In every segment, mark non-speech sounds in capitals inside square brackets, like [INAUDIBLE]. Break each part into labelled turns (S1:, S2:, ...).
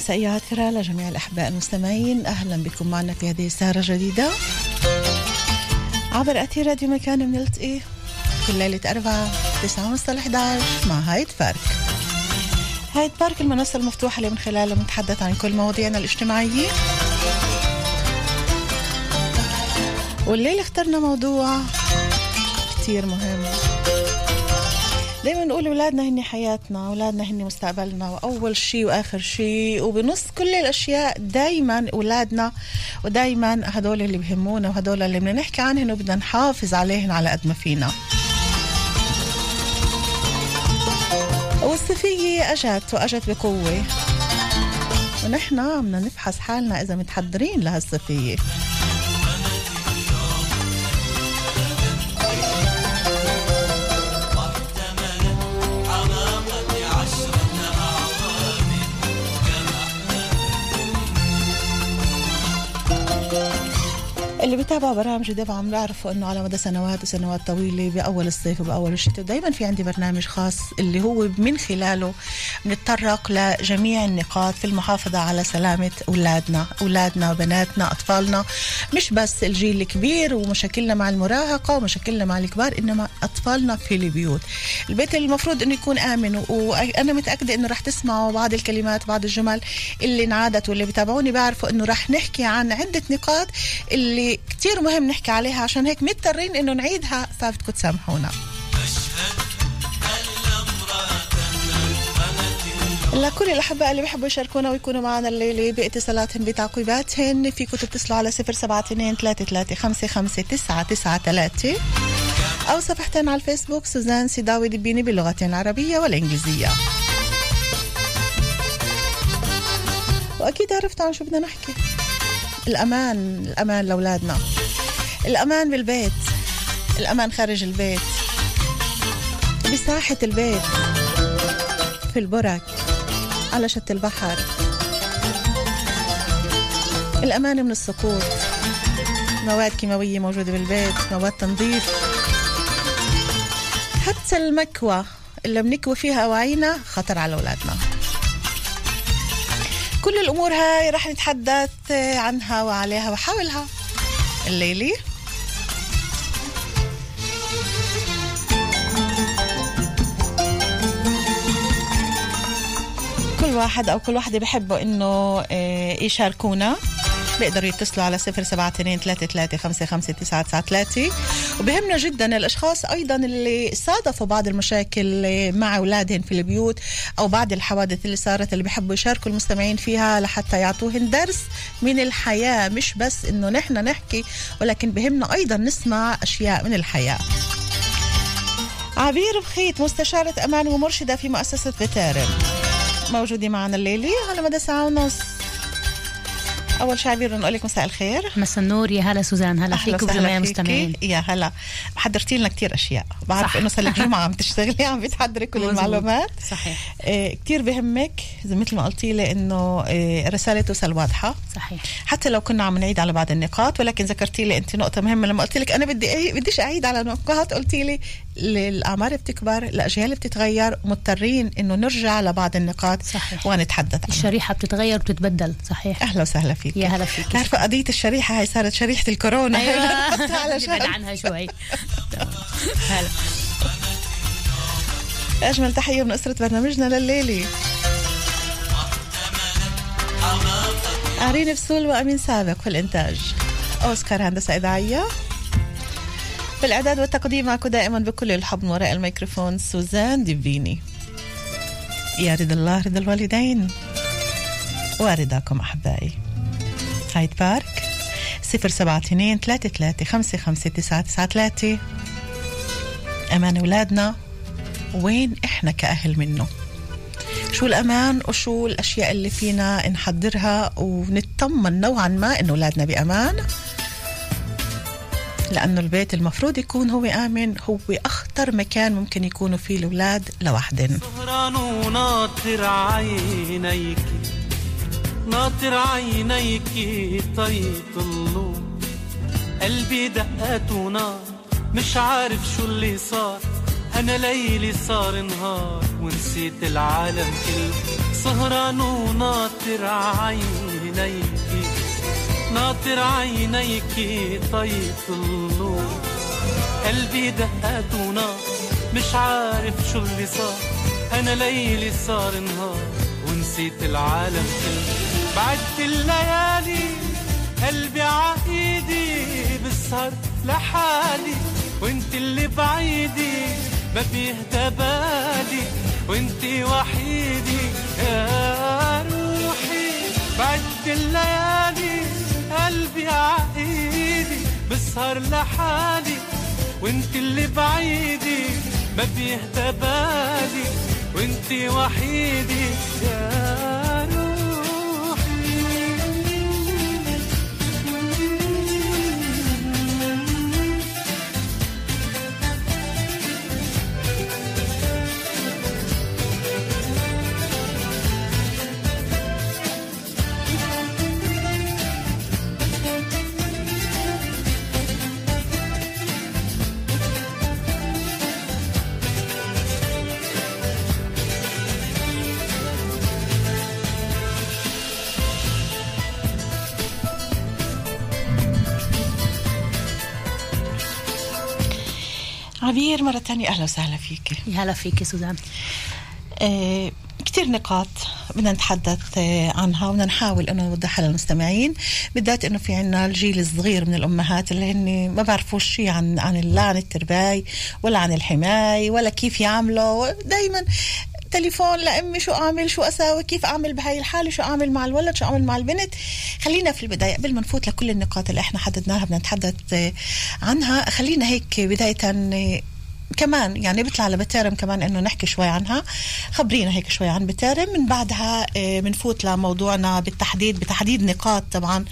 S1: مسائية عاطرة لجميع الأحباء المستمعين. أهلا بكم معنا في هذه السهرة الجديدة. عبر أثير راديو مكان بنلتقي كل ليلة أربعة تسعة ونص 11 مع هايد بارك هايد بارك المنصة المفتوحة اللي من خلالها بنتحدث عن كل مواضيعنا الاجتماعية. والليلة اخترنا موضوع كتير مهم. دايما نقول أولادنا هن حياتنا أولادنا هن مستقبلنا وأول شيء وآخر شيء وبنص كل الأشياء دايما أولادنا ودايما هدول اللي بهمونا وهدول اللي بدنا نحكي عنهم وبدنا نحافظ عليهم على قد ما فينا. والصيفية أجت وأجت بقوة. ونحن بدنا نفحص حالنا إذا متحضرين لهالصيفية اللي بيتابعوا برامج ديف عم بيعرفوا إنه على مدى سنوات وسنوات طويلة بأول الصيف وبأول الشتاء دائما في عندي برنامج خاص اللي هو من خلاله بنتطرق لجميع النقاط في المحافظة على سلامة أولادنا، أولادنا وبناتنا، أطفالنا، مش بس الجيل الكبير ومشاكلنا مع المراهقة ومشاكلنا مع الكبار إنما أطفالنا في البيوت. البيت المفروض إنه يكون آمن وأنا متأكدة إنه رح تسمعوا بعض الكلمات بعض الجمل اللي انعادت واللي بيتابعوني بيعرفوا إنه رح نحكي عن عدة نقاط اللي كتير مهم نحكي عليها عشان هيك مضطرين إنه نعيدها فبدكم تسامحونا لكل الأحباء اللي بيحبوا يشاركونا ويكونوا معنا الليلة باتصالاتهم بتعقيباتهم فيكم تتصلوا على صفر سبعة اثنين ثلاثة ثلاثة خمسة خمسة تسعة تسعة ثلاثة. أو صفحتين على الفيسبوك سوزان سيداوي دبيني باللغتين العربية والإنجليزية. وأكيد عرفتوا عن شو بدنا نحكي. الأمان الأمان لأولادنا. الأمان بالبيت الأمان خارج البيت. بساحة البيت في البرك على شط البحر. الأمان من السقوط. مواد كيماوية موجودة بالبيت مواد تنظيف. حتى المكوى اللي بنكوي فيها أواعينا خطر على أولادنا. كل الأمور هاي رح نتحدث عنها وعليها وحولها. الليلة كل واحد أو كل واحدة بحبوا إنه يشاركونا. بيقدروا يتصلوا على صفر سبعة اثنين ثلاثة ثلاثة خمسة خمسة تسعة تسعة ثلاثة وبهمنا جدا الأشخاص أيضا اللي صادفوا بعض المشاكل مع أولادهم في البيوت أو بعض الحوادث اللي صارت اللي بيحبوا يشاركوا المستمعين فيها لحتى يعطوهن درس من الحياة مش بس إنه نحن نحكي ولكن بهمنا أيضا نسمع أشياء من الحياة. عبير بخيت مستشارة أمان ومرشدة في مؤسسة بتارم موجودة معنا الليلة على مدى ساعة ونص. أول شيء عبير نقول لك مساء الخير.
S2: مساء النور. يا هلا سوزان هلا فيك وجميع المستمعين
S1: يا هلا. حضرتي لنا كثير أشياء. بعرف إنه صار [LAUGHS] الجمعة عم تشتغلي عم بتحضري كل المعلومات.
S2: صحيح.
S1: إيه كثير بهمك. زي مثل ما قلتي لي إنه إيه رساله توصل واضحة.
S2: صحيح.
S1: حتى لو كنا عم نعيد على بعض النقاط ولكن ذكرتي لي أنت نقطة مهمة. لما قلت لك أنا بدي بديش أعيد على نقاط قلتي لي الاعمار بتكبر الاجيال بتتغير مضطرين إنه نرجع لبعض النقاط
S2: صحيح.
S1: ونتحدث عنها
S2: الشريحة بتتغير وبتتبدل صحيح.
S1: أهلا وسهلا فيك.
S2: يا هلا فيك.
S1: عارفه قضية الشريحة هاي صارت شريحة الكورونا.
S2: أيوه. [LAUGHS]
S1: على
S2: نبعد عنها شوي. هلا.
S1: أجمل تحية من أسرة برنامجنا لليله عرين بسول وأمين سابق في الإنتاج. أوسكار هندسة إذاعية. بالإعداد والتقديم معكم دائما بكل الحب وراء الميكروفون سوزان ديفيني. يا رضا الله رضا الوالدين. ورضاكم أحبائي. هايد بارك. صفر سبعة اثنين ثلاثة ثلاثة خمسة خمسة تسعة تسعة ثلاثة. أمان أولادنا. وين إحنا كأهل منه؟ شو الأمان وشو الأشياء اللي فينا نحضرها ونطمن نوعا ما إنه أولادنا بأمان؟ لأنه البيت المفروض يكون هو آمن هو أخطر مكان ممكن يكونوا فيه الأولاد لوحدهم
S3: سهران وناطر عينيك ناطر عينيك طيطلوا قلبي دقات ونار مش عارف شو اللي صار. أنا ليلي صار نهار ونسيت العالم كله. سهران وناطر عينيكي ناطر عينيكي طيف النور. قلبي دقات ونار مش عارف شو اللي صار. أنا ليلي صار نهار ونسيت العالم. كله بعدت الليالي قلبي عايدي بسهر لحالي. وانت اللي بعيدي ما بيهدى بالي. وانت وحيدي يا روحي. بعد الليالي قلبي عايدي بسهر لحالي وانت اللي بعيدي ما بيهدى بالي وانت وحيدي. يا
S1: عبير مرة تانية. أهلا وسهلا فيك.
S2: يا هلا فيك سوزان.
S1: آه كتير نقاط بدنا نتحدث آه عنها وبدنا نحاول إنه نوضحها للمستمعين. بالذات إنه في عنا الجيل الصغير من الأمهات اللي هن ما بعرفوش شيء عن عن لا عن الترباي ولا عن الحماية ولا كيف يعملوا دائما تليفون لأمي شو أعمل؟ شو أساوي؟ كيف أعمل بهاي الحالة؟ شو أعمل مع الولد؟ شو أعمل مع البنت؟ خلينا في البداية قبل ما نفوت لكل النقاط اللي إحنا حددناها بدنا نتحدث آه، عنها. خلينا هيك بدايه آه، كمان يعني بيطلع على بتارم كمان إنه نحكي شوي عنها. خبرينا هيك شوي عن بتارم من بعدها آه، بنفوت لموضوعنا بالتحديد بتحديد نقاط طبعا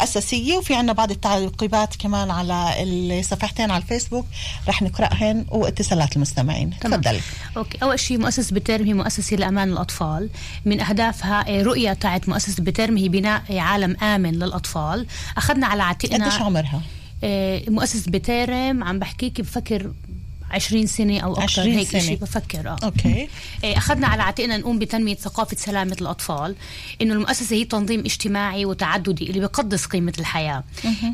S1: أساسية. وفي عنا بعض التعقيبات كمان على الصفحتين على الفيسبوك. رح نقرأهن واتصالات المستمعين. تفضلي
S2: أوكي. أول شيء مؤسسة بترم هي مؤسسة لأمان الأطفال. من أهدافها آه، رؤية تاعت مؤسسة بترم هي بناء آه، عالم آمن للأطفال. أخذنا على
S1: قديش
S2: عاتقنا
S1: عمرها؟
S2: آه، مؤسسة بترم عم بحكيك بفكر 20 سنة أو أكثر
S1: 20
S2: هيك
S1: سنة.
S2: شيء بفكر آه.
S1: okay.
S2: إيه، أخذنا على عاتقنا نقوم بتنمية ثقافة سلامة الأطفال إنه المؤسسة هي تنظيم اجتماعي وتعددي اللي بيقدس قيمة الحياة.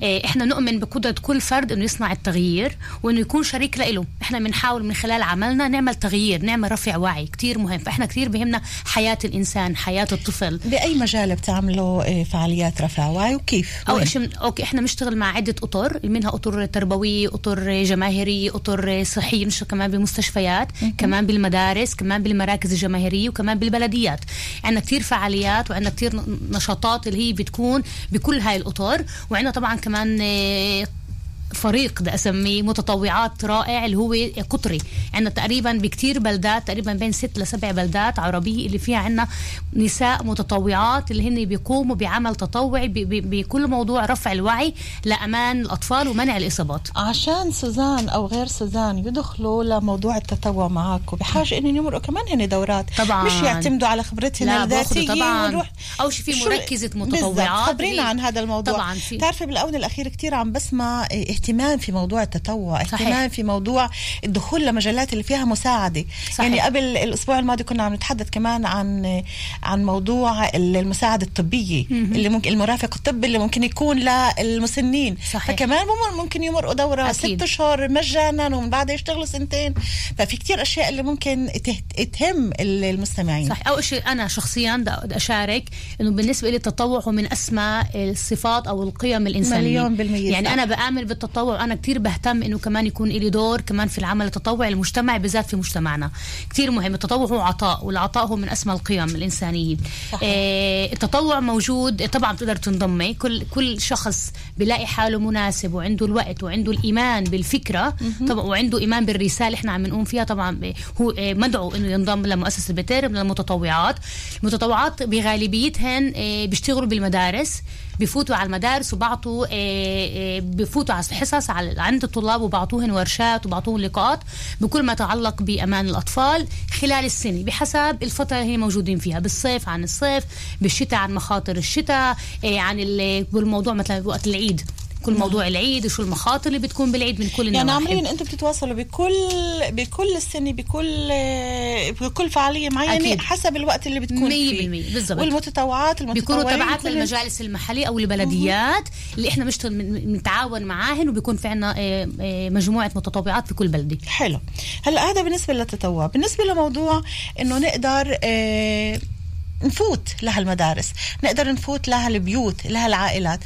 S2: إيه، إحنا نؤمن بقدرة كل فرد إنه يصنع التغيير وإنه يكون شريك له إحنا بنحاول من خلال عملنا نعمل تغيير نعمل رفع وعي كتير مهم. فإحنا كتير بهمنا حياة الإنسان حياة الطفل.
S1: بأي مجال بتعملوا آه، فعاليات رفع وعي وكيف؟ وين؟
S2: شيء من- أوكي إحنا بنشتغل مع عدة أطر منها أطر تربوية أطر جماهيرية أطر صحيه بنشتغل كمان بالمستشفيات كمان بالمدارس كمان بالمراكز الجماهيرية وكمان بالبلديات. عندنا كتير فعاليات وعندنا كتير ن- نشاطات اللي هي بتكون بكل هاي الأطر. وعندنا طبعا كمان آه، فريق بدي أسميه متطوعات رائع اللي هو قطري. عندنا تقريبا بكتير بلدات تقريبا بين ست لسبع بلدات عربية اللي فيها عندنا نساء متطوعات اللي هن بيقوموا بعمل تطوعي بكل موضوع رفع الوعي لأمان الأطفال ومنع الإصابات.
S1: عشان سوزان أو غير سوزان يدخلوا لموضوع التطوع معك وبحاجة إنهم يمرقوا كمان هن دورات.
S2: طبعاً.
S1: مش يعتمدوا على خبرتهم الذاتية
S2: طبعا.
S1: ونروح
S2: أو شيء في
S1: مركزة.
S2: متطوعات
S1: خبرينا عن هذا الموضوع.
S2: طبعا في
S1: بتعرفي بالاونه الاخيره كثير عم بسمع اهتمام في موضوع التطوع
S2: صحيح.
S1: اهتمام في موضوع الدخول لمجالات اللي فيها مساعدة
S2: صحيح.
S1: يعني قبل الأسبوع الماضي كنا عم نتحدث كمان عن عن موضوع المساعدة الطبية اللي ممكن المرافق الطبي اللي ممكن يكون للمسنين
S2: صحيح.
S1: فكمان ممكن يمرقوا دوره
S2: أكيد.
S1: ست أشهر مجانا ومن بعدها يشتغلوا سنتين ففي كتير أشياء اللي ممكن ته- تهم المستمعين
S2: صح أول شيء أنا شخصيا بدي بدي أشارك إنه بالنسبة لي التطوع هو من اسمى الصفات أو القيم الإنسانية
S1: مليون بالمية
S2: يعني
S1: صح.
S2: أنا بآمن بالتطوع وأنا كثير بهتم إنه كمان يكون لي دور كمان في العمل التطوعي المجتمعي بالذات في مجتمعنا. كثير مهم. التطوع هو عطاء والعطاء هو من أسمى القيم الإنسانية.
S1: صحيح.
S2: آه التطوع موجود. طبعا بتقدر تنضمي. كل كل شخص بيلاقي حاله مناسب وعنده الوقت وعنده الإيمان بالفكرة طبعا وعنده إيمان بالرسالة إحنا عم نقوم فيها. طبعا هو آه، مدعو إنه ينضم لمؤسسة بتيرم للمتطوعات. المتطوعات بغالبيتهن آه، بيشتغلوا بالمدارس. بفوتوا على المدارس وبعطوا آه، آه، بفوتوا على حصص على عند الطلاب وبعطوهن ورشات وبعطوهن لقاءات بكل ما يتعلق بأمان الأطفال خلال السنة بحسب الفترة اللي هي موجودين فيها بالصيف عن الصيف بالشتاء عن مخاطر الشتاء آه، عن ال- بالموضوع مثلا وقت العيد. كل موضوع العيد وشو المخاطر اللي بتكون بالعيد من كل
S1: يعني
S2: النواحي.
S1: عمرين أنتم بتتواصلوا بكل بكل السنة بكل بكل فعالية معينة
S2: أكيد.
S1: حسب الوقت اللي بتكون فيه.
S2: 100% بالضبط.
S1: والمتطوعات
S2: بيكونوا تبعات للمجالس المحلية أو البلديات اللي إحنا بنتعاون معاهن وبيكون في عنا آه، آه، مجموعة متطوعات في كل بلده
S1: حلو. هلأ هذا بالنسبة للتطوع. بالنسبة لموضوع إنه نقدر آه نفوت لهالمدارس نقدر نفوت لهالبيوت لهالعائلات.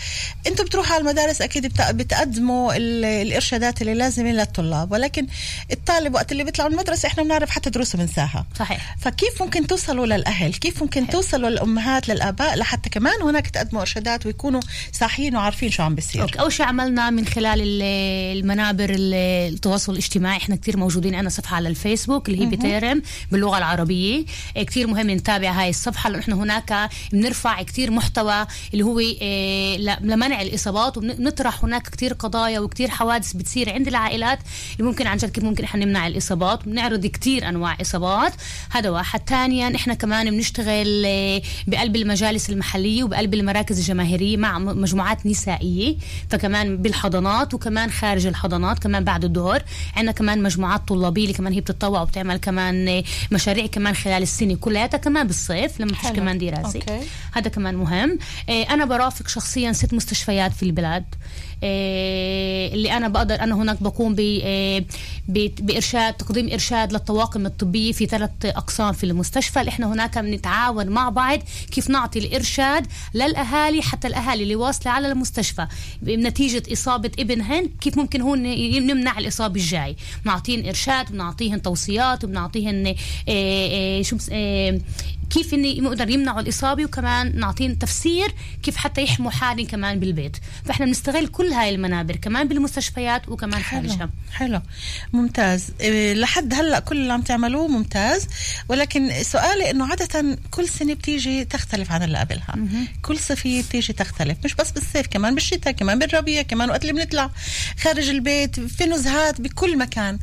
S1: أنتم بتروحوا على المدارس أكيد بت- بتقدموا ال- الإرشادات اللي لازمه للطلاب ولكن الطالب وقت اللي بيطلع من المدرسة إحنا بنعرف حتى دروسه بنساها
S2: صحيح.
S1: فكيف ممكن توصلوا للأهل؟ كيف ممكن توصلوا للأمهات للآباء لحتى كمان هناك تقدموا إرشادات ويكونوا صاحيين وعارفين شو عم بيصير؟
S2: أوكي. أول شيء عملنا من خلال ال- المنابر ال- التواصل الاجتماعي. إحنا كتير موجودين. عندنا صفحة على الفيسبوك اللي هي بتيرم باللغة العربية. إيه، كتير مهم نتابع هاي الصفحة. لأنه إحنا هناك بنرفع كتير محتوى اللي هو ل- لمنع الإصابات وبنطرح هناك كتير قضايا وكتير حوادث بتصير عند العائلات اللي ممكن عن جد كيف ممكن إحنا نمنع الإصابات. بنعرض كتير أنواع إصابات. هذا واحد. ثانيا إحنا كمان بنشتغل إيه، بقلب المجالس المحلية وبقلب المراكز الجماهيرية مع مجموعات نسائية. فكمان بالحضانات وكمان خارج الحضانات كمان بعد الظهر. عندنا كمان مجموعات طلابية اللي كمان هي بتتطوع وبتعمل كمان آه، مشاريع كمان خلال السنة كلياتها كمان بالصيف لما فيش. كمان
S1: أوكي.
S2: هذا كمان مهم آه، أنا برافق شخصيا ست مستشفيات في البلاد اللي أنا بقدر أنا هناك بقوم آه، ب- بإرشاد تقديم إرشاد للطواقم الطبية في ثلاث أقسام في المستشفى. اللي إحنا هناك بنتعاون مع بعض كيف نعطي الإرشاد للأهالي حتى الأهالي اللي واصلة على المستشفى نتيجة إصابة ابنهن كيف ممكن هون نمنع الإصابة الجاي. بنعطيهن إرشاد بنعطيهن توصيات وبنعطيهن آه، آه، شو آه، كيف إن يقدر يمنعوا الإصابة وكمان نعطيهم تفسير كيف حتى يحموا حالهم كمان بالبيت. فإحنا بنستغل كل هاي المنابر كمان بالمستشفيات وكمان
S1: حلو
S2: خارجها
S1: حلو. ممتاز. إيه، لحد هلأ كل اللي عم تعملوه ممتاز. ولكن سؤالي إنه عادة كل سنة بتيجي تختلف عن اللي قبلها. كل صيفيه بتيجي تختلف مش بس بالصيف كمان بالشتاء كمان بالربيع كمان وقت اللي بنطلع خارج البيت في نزهات بكل مكان.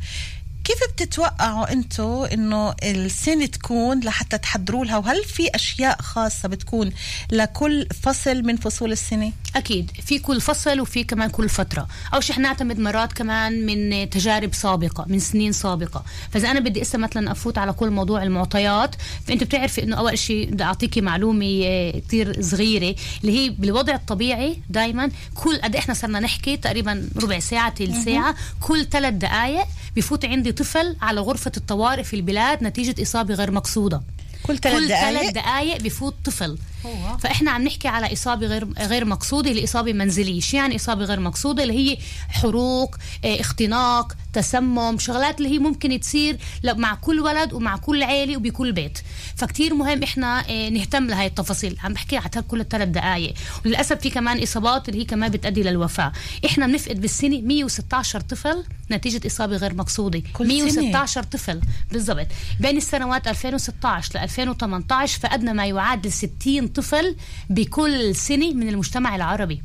S1: كيف بتتوقعوا أنتم انه السنة تكون لحتى تحضروا لها؟ وهل في أشياء خاصة بتكون لكل فصل من فصول السنة؟
S2: أكيد. في كل فصل وفي كمان كل فترة. أو شيء نعتمد مرات كمان من تجارب سابقة من سنين سابقة. فإذا أنا بدي إسا مثلا أفوت على كل موضوع المعطيات فأنت بتعرفي إنه أول شيء بدي أعطيكي معلومة آه، كتير صغيرة اللي هي بالوضع الطبيعي دايما كل قد إحنا صرنا نحكي تقريبا ربع ساعة تلت ساعة كل ثلاث دقائق بفوت عندي طفل على غرفة الطوارئ في البلاد نتيجة إصابة غير مقصودة.
S1: كل ثلاث دقائق
S2: بفوت طفل.
S1: أوه.
S2: فإحنا عم نحكي على إصابة غير غير مقصودة اللي إصابة منزلية شو يعني إصابة غير مقصودة؟ اللي هي حروق آه، اختناق تسمم شغلات اللي هي ممكن تصير مع كل ولد ومع كل عيلة وبكل بيت. فكتير مهم إحنا آه، نهتم لهي التفاصيل. عم بحكي على كل الثلاث دقائق وللأسف في كمان إصابات اللي هي كمان بتؤدي للوفاة. إحنا بنفقد بالسنة 116 طفل نتيجة إصابة غير مقصودة.
S1: كل سنة؟
S2: 116 طفل. بالضبط. بين السنوات 2016 ل 2018 فقدنا ما يعادل 60 طفل بكل سنة من المجتمع العربي.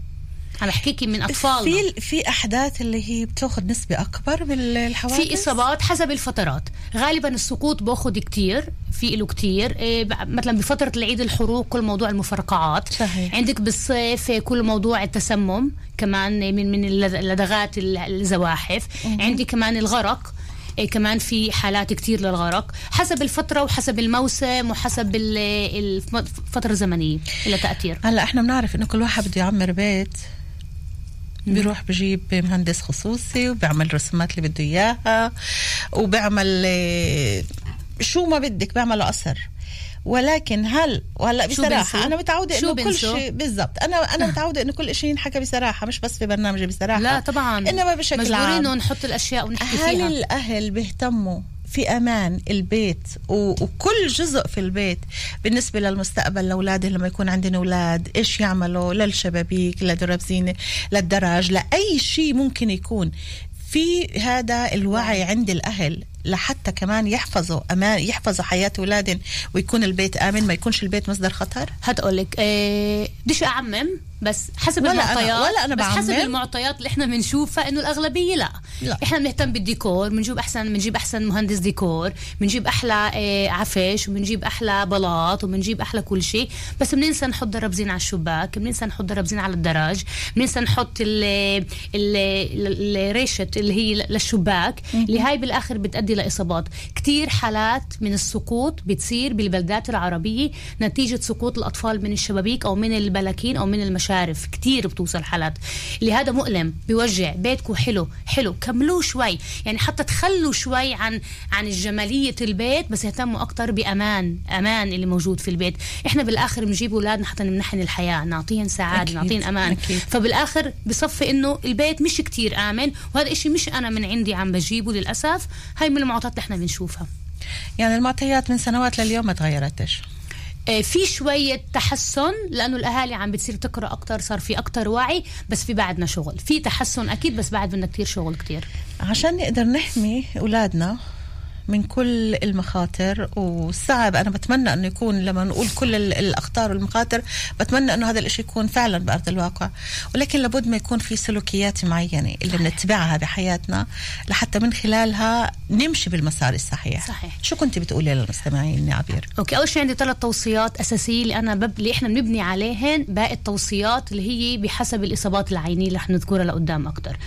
S2: عم بحكيكي من اطفالنا
S1: في في أحداث اللي هي بتاخذ نسبة أكبر بالحوادث
S2: في إصابات حسب الفترات. غالبا السقوط باخذ كتير في له كتير. إيه مثلا بفترة العيد الحروق كل موضوع المفرقعات
S1: صحيح.
S2: عندك بالصيف إيه، كل موضوع التسمم كمان من من اللد- اللدغات ال- الزواحف. عندي كمان الغرق. إيه كمان في حالات كتير للغرق حسب الفترة وحسب الموسم وحسب ال- الفترة الزمنية إلى تأثير.
S1: هلأ إحنا بنعرف إنه كل واحد بده يعمر بيت. بيروح بجيب مهندس خصوصي وبيعمل رسومات اللي بده إياها وبيعمل آه، شو ما بدك بيعمله قصر. ولكن هل وهلا بصراحة؟ أنا
S2: متعودة
S1: إنه كل؟ شيء بالضبط. أنا أنا [LAUGHS] متعودة إنه كل شيء ينحكى بصراحة مش بس في برنامجي بصراحة.
S2: لا طبعا.
S1: إنما بشكل
S2: مجبورين
S1: عام
S2: إنه نحط الأشياء ونحكي
S1: هل
S2: فيها.
S1: الأهل بيهتموا في أمان البيت وكل جزء في البيت بالنسبة للمستقبل لأولادهم لما يكون عندنا أولاد؟ إيش يعملوا للشبابيك لدرب زينه للدرج لأي شيء ممكن يكون؟ في هذا الوعي عند الأهل لحتى كمان يحفظوا أمان يحفظوا حياة أولادهم ويكون البيت آمن ما يكونش البيت مصدر خطر؟
S2: هتقول لك آه بديش أعمم بس حسب
S1: ولا أنا-
S2: المعطيات
S1: ولا أنا
S2: بس حسب. المعطيات اللي إحنا بنشوفها إنه الأغلبية لا,
S1: لا.
S2: إحنا بنهتم بالديكور بنجيب أحسن بنجيب أحسن مهندس ديكور بنجيب أحلى آه عفش وبنجيب أحلى بلاط وبنجيب أحلى كل شيء بس بننسى نحط درابزين على الشباك بننسى نحط درابزين على الدرج بننسى نحط ال ال ال- الريشه اللي هي للشباك اللي هاي بالآخر بتؤدي لإصابات كتير حالات من السقوط بتصير بالبلدات العربية نتيجة سقوط الأطفال من الشبابيك أو من البلاكين أو من المشارف كتير بتوصل حالات. اللي هذا مؤلم بيوجع بيتكم حلو حلو كملوه شوي. يعني حتى تخلوا شوي عن عن الجمالية البيت بس اهتموا أكثر بأمان أمان اللي موجود في البيت. إحنا بالآخر بنجيب أولادنا حتى نمنحن الحياة نعطيهم سعادة
S1: أكيد،
S2: نعطيهم أمان.
S1: أكيد.
S2: فبالآخر بصفي إنه البيت مش كتير آمن وهذا إشي مش أنا من عندي عم بجيبه للأسف. هاي من المعطيات اللي إحنا بنشوفها.
S1: يعني المعطيات من سنوات لليوم ما تغيرتش.
S2: في شوية تحسن لأنه الأهالي عم بتصير تقرأ أكتر صار في أكتر وعي بس في بعدنا شغل. في تحسن أكيد بس بعد بدنا كتير شغل كتير.
S1: عشان نقدر نحمي أولادنا من كل المخاطر والصعب. أنا بتمنى أنه يكون لما نقول كل ال- الأخطار والمخاطر بتمنى أنه هذا الإشي يكون فعلا بأرض الواقع. ولكن لابد ما يكون في سلوكيات معينة اللي بنتبعها بحياتنا لحتى من خلالها نمشي بالمسار الصحيح.
S2: صحيح.
S1: شو كنت بتقولي للمستمعين يا عبير؟
S2: أوكي أول شيء عندي ثلاث توصيات أساسية اللي أنا بب... اللي إحنا بنبني عليهن باقي التوصيات اللي هي بحسب الإصابات العينية اللي رح نذكرها لقدام أكثر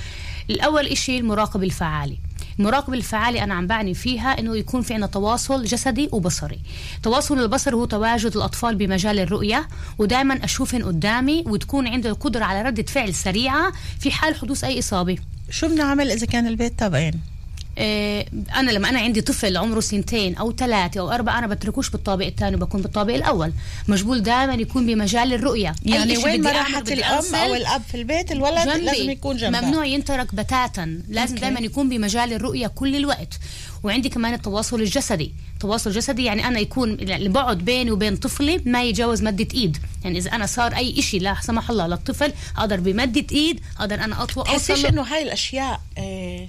S2: الأول إشي المراقب الفعالي المراقب الفعالي أنا عم بعني فيها إنه يكون في عنا تواصل جسدي وبصري تواصل البصر هو تواجد الأطفال بمجال الرؤية ودائما اشوفهم قدامي وتكون عنده القدرة على ردة فعل سريعة في حال حدوث أي إصابة
S1: شو بنعمل إذا كان البيت تابعين؟
S2: إيه، أنا لما أنا عندي طفل عمره سنتين أو ثلاثة أو أربعة أنا بتركوش بالطابق الثاني بكون بالطابق الأول. مجبول دائما يكون بمجال الرؤية.
S1: يعني وين ما راحت
S2: أرسل،
S1: أو الأب في البيت الولد
S2: جنبي.
S1: لازم يكون جنبها
S2: ممنوع ينترك بتاتا. لازم. دائما يكون بمجال الرؤية كل الوقت. وعندي كمان التواصل الجسدي. التواصل الجسدي يعني أنا يكون البعد بيني وبين طفلي ما يتجاوز مده إيد. يعني إذا أنا صار أي شيء لا سمح الله للطفل أقدر بمده إيد أقدر أنا
S1: أطوى
S2: أوصل.
S1: إنه هاي الأشياء آه،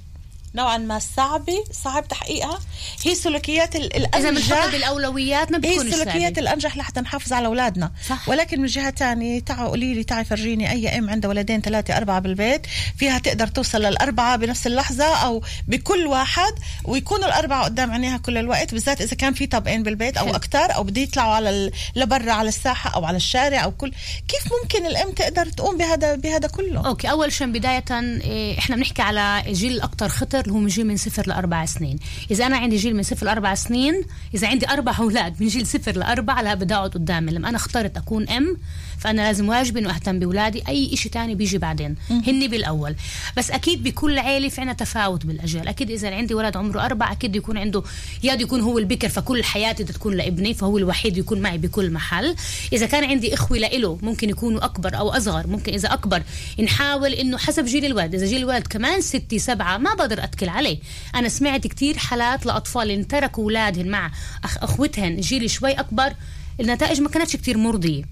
S1: نوعا ما صعبة صعب تحقيقها. هي سلوكيات ال-
S2: إذا
S1: الانجح
S2: بالأولويات ما
S1: هي
S2: بتكون
S1: السلوكيات الأنجح لحتى نحافظ على أولادنا.
S2: صح.
S1: ولكن من جهة ثانية تعوا قولي لي تعي فرجيني أي أم عندها ولدين ثلاثة أربعة بالبيت فيها تقدر توصل للأربعة بنفس اللحظة أو بكل واحد ويكونوا الأربعة قدام عينيها كل الوقت بالذات إذا كان في طبقين بالبيت
S2: أو.
S1: أكثر أو بده يطلعوا على ال- لبرا على الساحة أو على الشارع أو كل. كيف ممكن الأم تقدر تقوم بهذا بهذا كله؟
S2: أوكي أول شيء بداية إيه، إحنا بنحكي على جيل أكثر خطر اللي هو من جيل من صفر لأربع سنين. إذا أنا عندي جيل من صفر لأربع سنين إذا عندي أربع أولاد من جيل صفر لاربعه لا بدي أقعد قدامي. لما أنا اخترت أكون أم فأنا لازم واجبي إنه أهتم بأولادي أي شيء تاني بيجي بعدين. هني بالأول. بس أكيد بكل عيلة في عنا تفاوت بالأجيال. أكيد إذا عندي ولد عمره أربع أكيد يكون عنده يا يكون هو البكر فكل حياتي بدها تكون لابني فهو الوحيد يكون معي بكل محل. إذا كان عندي إخوة لإله ممكن يكونوا أكبر أو أصغر. ممكن إذا أكبر نحاول إنه حسب جيل الولد. إذا جيل الولد كمان ستة سبعة ما بقدر أتكل عليه. أنا سمعت كتير حالات لأطفال ان تركوا اولادهم مع أخوتهن جيل شوي أكبر النتائج ما كانتش كتير مرضية.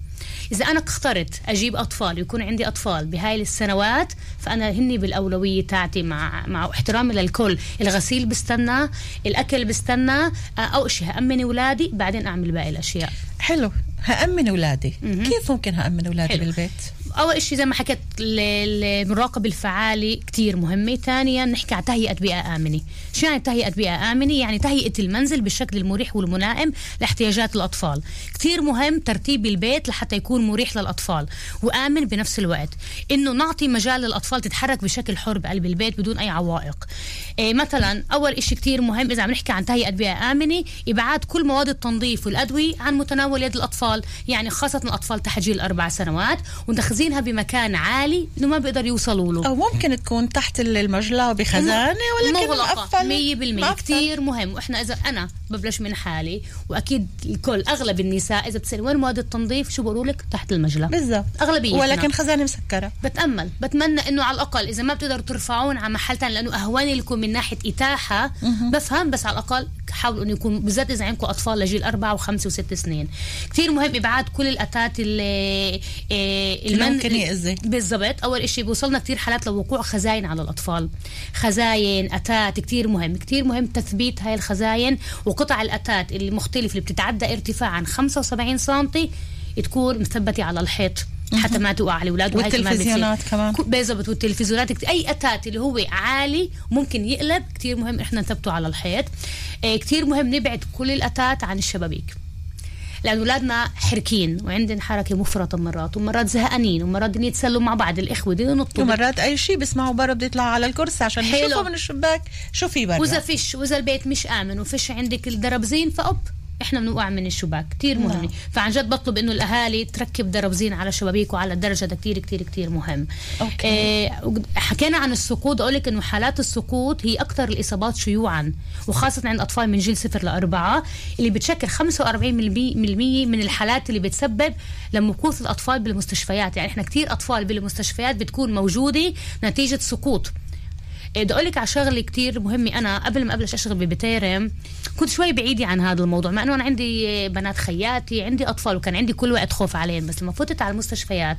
S2: إذا أنا اخترت أجيب أطفال ويكون عندي أطفال بهاي السنوات فأنا هني بالأولوية تاعتي مع مع احترامي للكل. الغسيل بستنى الأكل بستنى أول شيء هأمن أولادي بعدين أعمل باقي الأشياء.
S1: حلو. هأمن أولادي.
S2: مهم.
S1: كيف ممكن هأمن أولادي
S2: حلو.
S1: بالبيت؟
S2: أول شيء زي ما حكيت ال- المراقبه الفعالي كتير مهمه ثانيا نحكي عن تهيئة بيئة آمنة. شو يعني تهيئة بيئة آمنة؟ يعني تهيئة المنزل بالشكل المريح والملائم لاحتياجات الأطفال. كتير مهم ترتيب البيت لحتى يكون مريح للأطفال وآمن بنفس الوقت. إنه نعطي مجال للأطفال تتحرك بشكل حر بقلب البيت بدون أي عوائق. إيه مثلا أول شيء كتير مهم إذا عم نحكي عن تهيئة بيئة آمنة إبعاد كل مواد التنظيف والأدوية عن متناول يد الأطفال يعني خاصة الأطفال تحت جيل أربع سنوات ونخزينها بمكان عالي إنه ما بيقدر يوصلوا له.
S1: أو ممكن تكون تحت المجلة بخزانة ولكن
S2: مغلقة 100%
S1: مقفل.
S2: كتير مهم. وإحنا إذا أنا ببلش من حالي وأكيد الكل أغلب النساء إذا بتسأل وين مواد التنظيف شو بقولوا لك؟ تحت المجلة.
S1: بالضبط.
S2: اغلبيه
S1: ولكن خزانة مسكرة.
S2: بتأمل. بتمنى إنه على الأقل إذا ما بتقدروا ترفعون على محل ثاني لأنه اهون لكم من ناحية إتاحة. بفهم بس على الأقل حاولوا إنه يكون بالذات إذا عندكم أطفال لجيل أربع وخمس وست سنين. كثير مهم ابعاد كل الأتات اللي
S1: اللي ممكن يأذي.
S2: بالضبط. أول شيء بوصلنا كثير حالات لوقوع خزاين على الأطفال. خزاين أتات كثير مهم. كثير مهم تثبيت هاي الخزاين وقطع الأتات اللي مختلفة اللي بتتعدى ارتفاعا 75 سم تكون مثبتة على الحيط حتى ما توقع على الاولاد.
S1: والتلفزيونات كمان.
S2: بالضبط. والتلفزيونات أي أتات اللي هو عالي ممكن يقلب كتير مهم إحنا نثبته على الحيط. آه، كتير مهم نبعد كل الأتات عن الشبابيك. لأن أولادنا حركين وعندهم حركة مفرطة مرات ومرات زهقانين ومرات بدهم يتسلوا مع بعض الإخوة بدهم ينطوا.
S1: ومرات أي شيء بيسمعوا برا بده يطلعوا على الكرسي عشان. يشوفوا من الشباك شو في برا.
S2: وإذا فيش وإذا البيت مش آمن وفيش عندك الدربزين فأب إحنا بنوقع من الشباك كتير مهم
S1: نعم.
S2: فعن جد بطلب إنه الأهالي تركب دربزين على الشبابيك وعلى الدرجة ده كتير كتير كتير مهم
S1: أوكي.
S2: آه حكينا عن السقوط أقول لك إنه حالات السقوط هي أكثر الإصابات شيوعا وخاصة عند أطفال من جيل صفر لأربعة اللي بتشكل 45% من الحالات اللي بتسبب لمكوث الأطفال بالمستشفيات يعني إحنا كتير أطفال بالمستشفيات بتكون موجودة نتيجة سقوط إيه، بدي أقول لك على شغلة كثير مهمة. أنا قبل ما أبلش أشتغل ببتيرم كنت شوي بعيدة عن هذا الموضوع مع إنه أنا عندي بنات خياتي عندي أطفال وكان عندي كل وقت خوف عليهم بس لما فتت على المستشفيات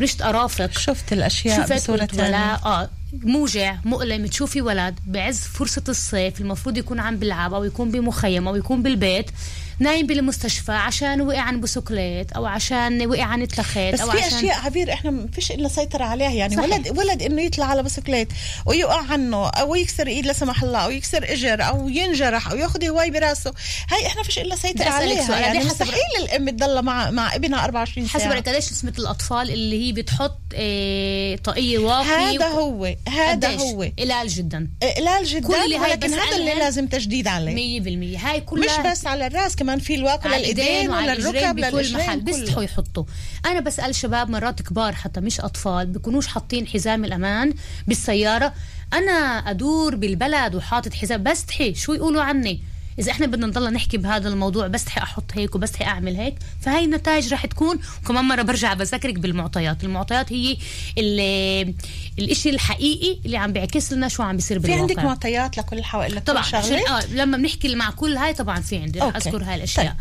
S2: ورشت أرافق.
S1: شفت الأشياء
S2: شفت بصورة ولا
S1: ثانية
S2: آه موجع مؤلم تشوفي ولد بعز فرصة الصيف المفروض يكون عم بيلعب أو يكون بمخيم أو يكون بالبيت. نايم بالمستشفى عشان وقع عن بسكليت أو عشان وقع عن التخت
S1: بس
S2: أو
S1: في
S2: عشان
S1: أشياء عبير إحنا ما فيش إلا سيطرة عليها يعني.
S2: صحيح.
S1: ولد ولد إنه يطلع على بسكليت ويقع عنه أو يكسر إيد لا سمح الله أو يكسر إجر أو ينجرح أو ياخذ هواي براسه. هاي إحنا فيش
S2: إلا سيطرة
S1: عليها. يعني.
S2: إيه حسب-
S1: مستحيل الأم تضل مع مع ابنها 24
S2: حسب
S1: ساعة.
S2: رأيك قديش نسبة الأطفال اللي هي بتحط آه طاقية واقي
S1: هذا هو هذا؟ هو.
S2: قلال جدا.
S1: قلال جدا ولكن هذا اللي لازم تجديد عليه.
S2: مية بالمية. هاي
S1: مش
S2: كلها
S1: بس على الراس كمان في الواقع
S2: على
S1: للايدين
S2: وعلى
S1: وللركب
S2: الركب بكل محل. بيستحوا يحطوا. أنا بسأل شباب مرات كبار حتى مش أطفال بيكونوش حاطين حزام الأمان بالسيارة. أنا أدور بالبلد وحاطط حزام. بستحي شو يقولوا عني؟ إذا إحنا بدنا نضل نحكي بهذا الموضوع بستحي أحط هيك وبستحي أعمل هيك فهي النتائج رح تكون وكمان مرة برجع بذكرك بالمعطيات المعطيات هي ال- الإشي الحقيقي اللي عم بيعكس لنا شو عم بيصير
S1: في
S2: بالواقع
S1: عندك معطيات لكل حوالي لكل
S2: طبعا آه لما بنحكي مع كل هاي طبعا في عندي رح. أذكر هاي الأشياء
S1: طيب.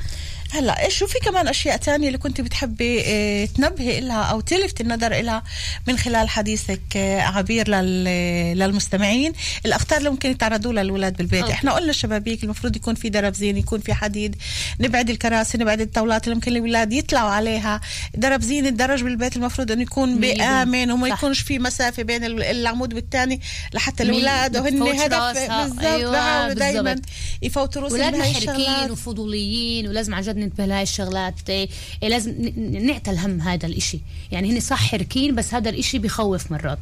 S1: هلا إيش شو في كمان أشياء تانية اللي كنت بتحبي آه تنبهي لها أو تلفت النظر لها من خلال حديثك آه عبير لل- للمستمعين الأخطار اللي ممكن يتعرضوا لها الاولاد بالبيت
S2: أوكي.
S1: إحنا قلنا الشبابيك المفروض يكون في درب زين يكون في حديد نبعد الكراسي نبعد الطاولات اللي ممكن الاولاد يطلعوا عليها درب زين الدرج بالبيت المفروض إنه يكون. بآمن وما. يكونش في مسافة بين ال- العمود والثاني لحتى. الأولاد وهن هدف. بالضبط
S2: أيوة،
S1: دائما. يفوتوا رؤوسهم
S2: ولادنا
S1: بهاي
S2: حركين
S1: الشغلات
S2: وفضوليين ولازم عن جد ننتبه لهاي الشغلات إيه، إيه، لازم نعتل هم هذا الإشي. يعني هن صح حركين بس هذا الإشي بخوف مرات.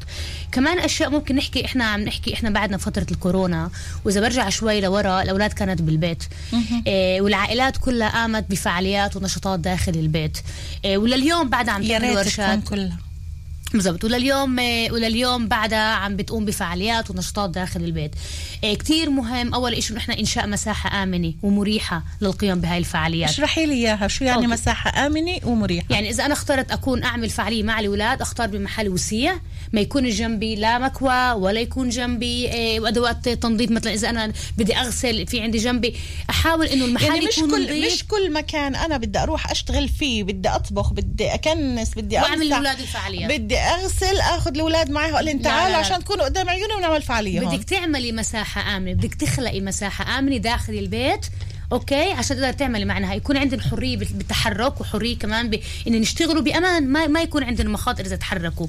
S2: كمان أشياء ممكن نحكي إحنا عم نحكي إحنا بعدنا فترة الكورونا وإذا برجع شوي لورا الأولاد كانت بالبيت. إيه والعائلات كلها قامت بفعاليات ونشاطات داخل البيت. إيه ولليوم بعدها عم تعمل ورشات.
S1: كلها.
S2: بالضبط ولليوم ولليوم بعدها عم بتقوم بفعاليات ونشاطات داخل البيت. إيه، كتير مهم أول شيء نحن إنشاء مساحة آمنة ومريحة للقيام بهاي الفعاليات.
S1: اشرحي لي إياها شو يعني
S2: أوكي.
S1: مساحة آمنة ومريحة؟
S2: يعني إذا أنا اخترت أكون أعمل فعالية مع الأولاد أختار بمحل وسيع ما يكون جنبي لا مكوى ولا يكون جنبي إيه، وادوات تنظيف. مثلا إذا أنا بدي أغسل في عندي جنبي أحاول إنه المحل
S1: يعني مش
S2: يكون
S1: كل
S2: نظيف.
S1: مش كل مكان أنا بدي أروح أشتغل فيه بدي أطبخ بدي أكنس بدي
S2: وأعمل
S1: أمسح،
S2: لاولاد الفعاليات.
S1: بدي أغسل آخذ الأولاد معي. واقول لهم تعالوا. عشان تكونوا قدام عيوني ونعمل فعالية هون.
S2: بدك تعملي مساحة آمنة بدك تخلقي مساحة آمنة داخل البيت. أوكي؟ عشان تقدر تعملي معناها يكون عندنا حرية بال- بالتحرك وحرية كمان ب... إن نشتغلوا بأمان. ما, ما يكون عندنا مخاطر إذا تحركوا.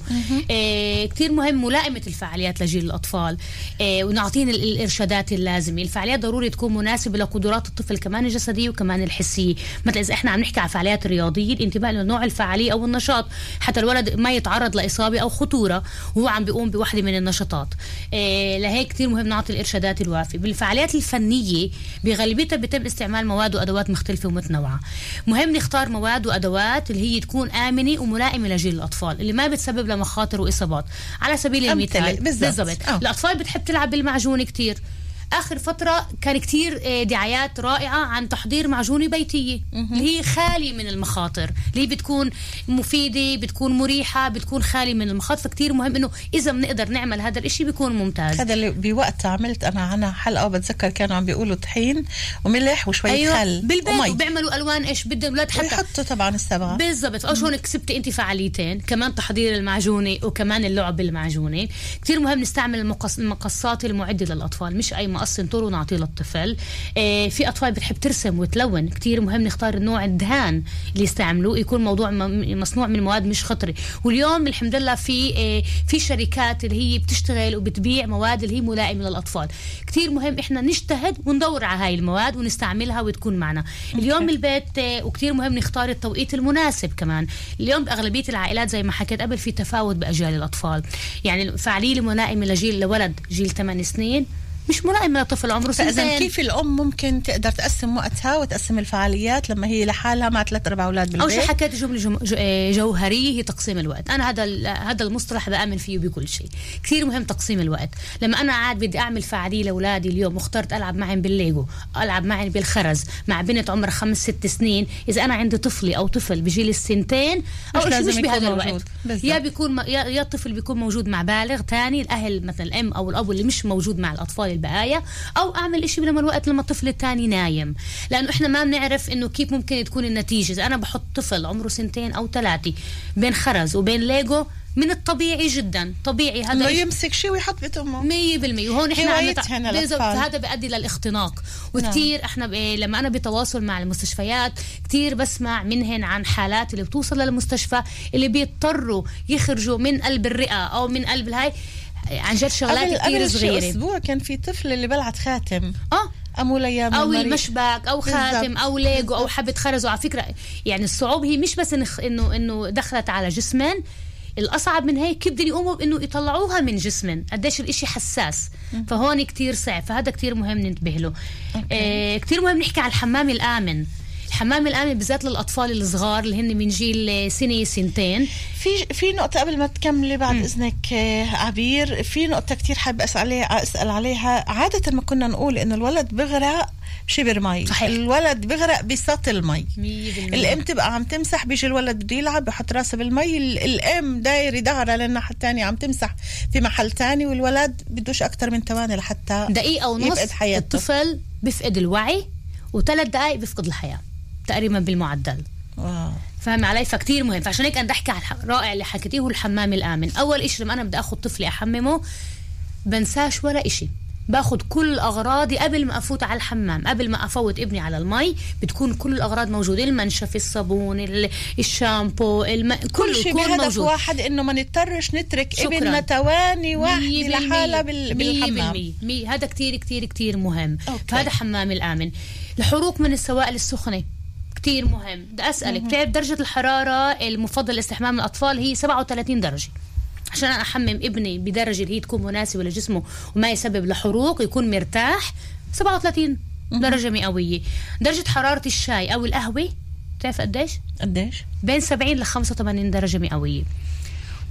S2: إيه كثير مهم ملائمة الفعاليات لجيل الأطفال. إيه ونعطيهم ال- الإرشادات اللازمة. الفعاليات ضروري تكون مناسبة لقدرات الطفل كمان الجسدية وكمان الحسية. مثلا إذا إحنا عم نحكي على فعاليات رياضية الانتباه لنوع الفعالية أو النشاط. حتى الولد ما يتعرض لإصابة أو خطورة وهو عم بيقوم بوحدة من النشاطات. إيه لهيك كثير مهم نعطي الإرشادات الوافية. بالفعاليات الفنية بغالبيتها بيتم استعمال مواد وأدوات مختلفة ومتنوعة مهم نختار مواد وأدوات اللي هي تكون آمنة وملائمة لجيل الأطفال اللي ما بتسبب له مخاطر وإصابات على سبيل. المثال
S1: بالضبط. آه.
S2: الأطفال بتحب تلعب بالمعجون كتير آخر فترة كان كتير آه، دعايات رائعة عن تحضير معجونه بيتيه اللي هي خالي من المخاطر اللي هي بتكون مفيدة بتكون مريحة بتكون خالي من المخاطر فكتير مهم إنه إذا بنقدر نعمل هذا الإشي بيكون ممتاز.
S1: هذا اللي بوقت عملت أنا عنها حلقة وبتذكر كانوا عم بيقولوا طحين وملح وشوية
S2: أيوه
S1: خل
S2: بالبيت
S1: ومي.
S2: وبيعملوا ألوان إيش بدهم الأولاد حتى
S1: ويحطوا طبعا الصبغه
S2: بالضبط أو هون كسبتي أنت فعاليتين كمان تحضير المعجونة وكمان اللعب بالمعجونة. كثير مهم نستعمل المقص... المقصات المعدة للأطفال مش أي مقص نطور ونعطيه للطفل. آه في أطفال بتحب ترسم وتلون كتير مهم نختار النوع الدهان اللي يستعملوه. يكون موضوع مصنوع من مواد مش خطره واليوم الحمد لله في آه في شركات اللي هي بتشتغل وبتبيع مواد اللي هي ملائمة للأطفال. كتير مهم إحنا نجتهد وندور على هاي المواد ونستعملها وتكون معنا. اليوم البيت آه وكتير مهم نختار التوقيت المناسب كمان. اليوم باغلبيه العائلات زي ما حكيت قبل في تفاوت بأجيال الأطفال. يعني الفعاليه الملائمة لجيل لولد جيل 8 سنين. مش ملائمه لطفل عمره سنتين.
S1: كيف الأم ممكن تقدر تقسم وقتها وتقسم الفعاليات لما هي لحالها مع ثلاث ارباع أولاد بالبيت؟
S2: أول شيء حكيت جملة آه، جوهريه هي تقسيم الوقت. أنا هذا هذا المصطلح بآمن فيه بكل شيء. كثير مهم تقسيم الوقت. لما أنا قاعد بدي أعمل فعالية لأولادي اليوم واخترت ألعب معهم بالليجو ألعب معهم بالخرز مع بنت عمرها خمس ست سنين. إذا أنا عندي طفلي أو طفل بجيل السنتين
S1: مش لازم
S2: مش
S1: يكون
S2: بهذا. الوقت. يا بيكون يا الطفل بيكون موجود مع بالغ تاني الأهل مثلا الأم أو الأب اللي مش موجود مع الأطفال البقايا أو أعمل إشي لما الوقت لما الطفل الثاني نايم. لأنه إحنا ما بنعرف إنه كيف ممكن تكون النتيجة. إذا أنا بحط طفل عمره سنتين أو ثلاثة بين خرز وبين ليجو من الطبيعي جدا. طبيعي هذا إشي
S1: يمسك شيء ويحط بيت امه
S2: مية بالمية. وهون
S1: إحنا
S2: بالضبط،. هذا بيؤدي للاختناق. وكثير إحنا ب... لما أنا بتواصل مع المستشفيات كثير بسمع منهن عن حالات اللي بتوصل للمستشفى اللي بيضطروا يخرجوا من قلب الرئة أو من قلب الهاي. عن جد شغلات
S1: قبل
S2: كثير
S1: قبل
S2: صغيرة.
S1: أسبوع كان في طفل اللي بلعت خاتم.
S2: آه.
S1: امو
S2: أو
S1: المريض.
S2: المشبك أو خاتم
S1: بالضبط.
S2: أو ليجو أو حبه خرز وعلى فكرة يعني الصعوبة هي مش بس انه إنه دخلت على جسمن الأصعب من هيك كيف بدهم يقوموا بإنه يطلعوها من جسمن قديش الإشي حساس. فهون كتير صعب. فهذا كتير مهم ننتبه له. آه كتير مهم نحكي على الحمام الآمن. الحمام الامن بالذات للأطفال الصغار اللي هن من جيل سنة سنتين.
S1: في في نقطة قبل ما تكملي بعد إذنك آه، عبير في نقطة كتير حابة أسأل عليها أسأل عليها. عادة ما كنا نقول إنه الولد بغرق بشبر مي.
S2: صحيح.
S1: الولد بغرق بسطل مي.
S2: 100%
S1: الأم تبقى عم تمسح بيجي الولد بده يلعب بحط راسه بالمي. ال- الأم دايرة ظهرها للناحية الثانية عم تمسح في محل تاني والولد بدوش أكتر من ثواني لحتى
S2: دقيقة ونص. الطفل بيفقد الوعي وثلاث دقائق بيفقد الحياة. تقريبا بالمعدل.
S1: واو.
S2: فاهم علي؟ فكتير مهم. فعشان هيك أنا بدي أحكي على الح- رائع اللي حكيتيه هو الحمام الآمن. أول إشي لما أنا بدي آخذ طفلي أحممه بنساش ولا إشي. باخذ كل اغراضي قبل ما أفوت على الحمام. قبل ما أفوت ابني على المي بتكون كل الأغراض موجودة. المنشف الصابون ال- الشامبو الم...
S1: كل شيء بهدف
S2: موجود.
S1: واحد إنه ما نضطرش نترك
S2: شكراً.
S1: ابننا
S2: مية بالمية.
S1: لحالها بال-
S2: مية
S1: بالحمام.
S2: بالمية. مية. هذا كتير كتير كتير مهم.
S1: أوكي.
S2: فهذا حمام الآمن. الحروق من السوائل السخنة. كتير مهم. بدي أسألك بتعرف درجة الحرارة المفضل لاستحمام الأطفال هي 37 درجة؟ عشان أنا أحمم ابني بدرجة اللي هي تكون مناسبة لجسمه وما يسبب لحروق يكون مرتاح. 37 درجة مئوية. درجة حرارة الشاي أو القهوة بتعرف قديش؟
S1: قديش؟
S2: بين 70 ل 85 درجة مئوية.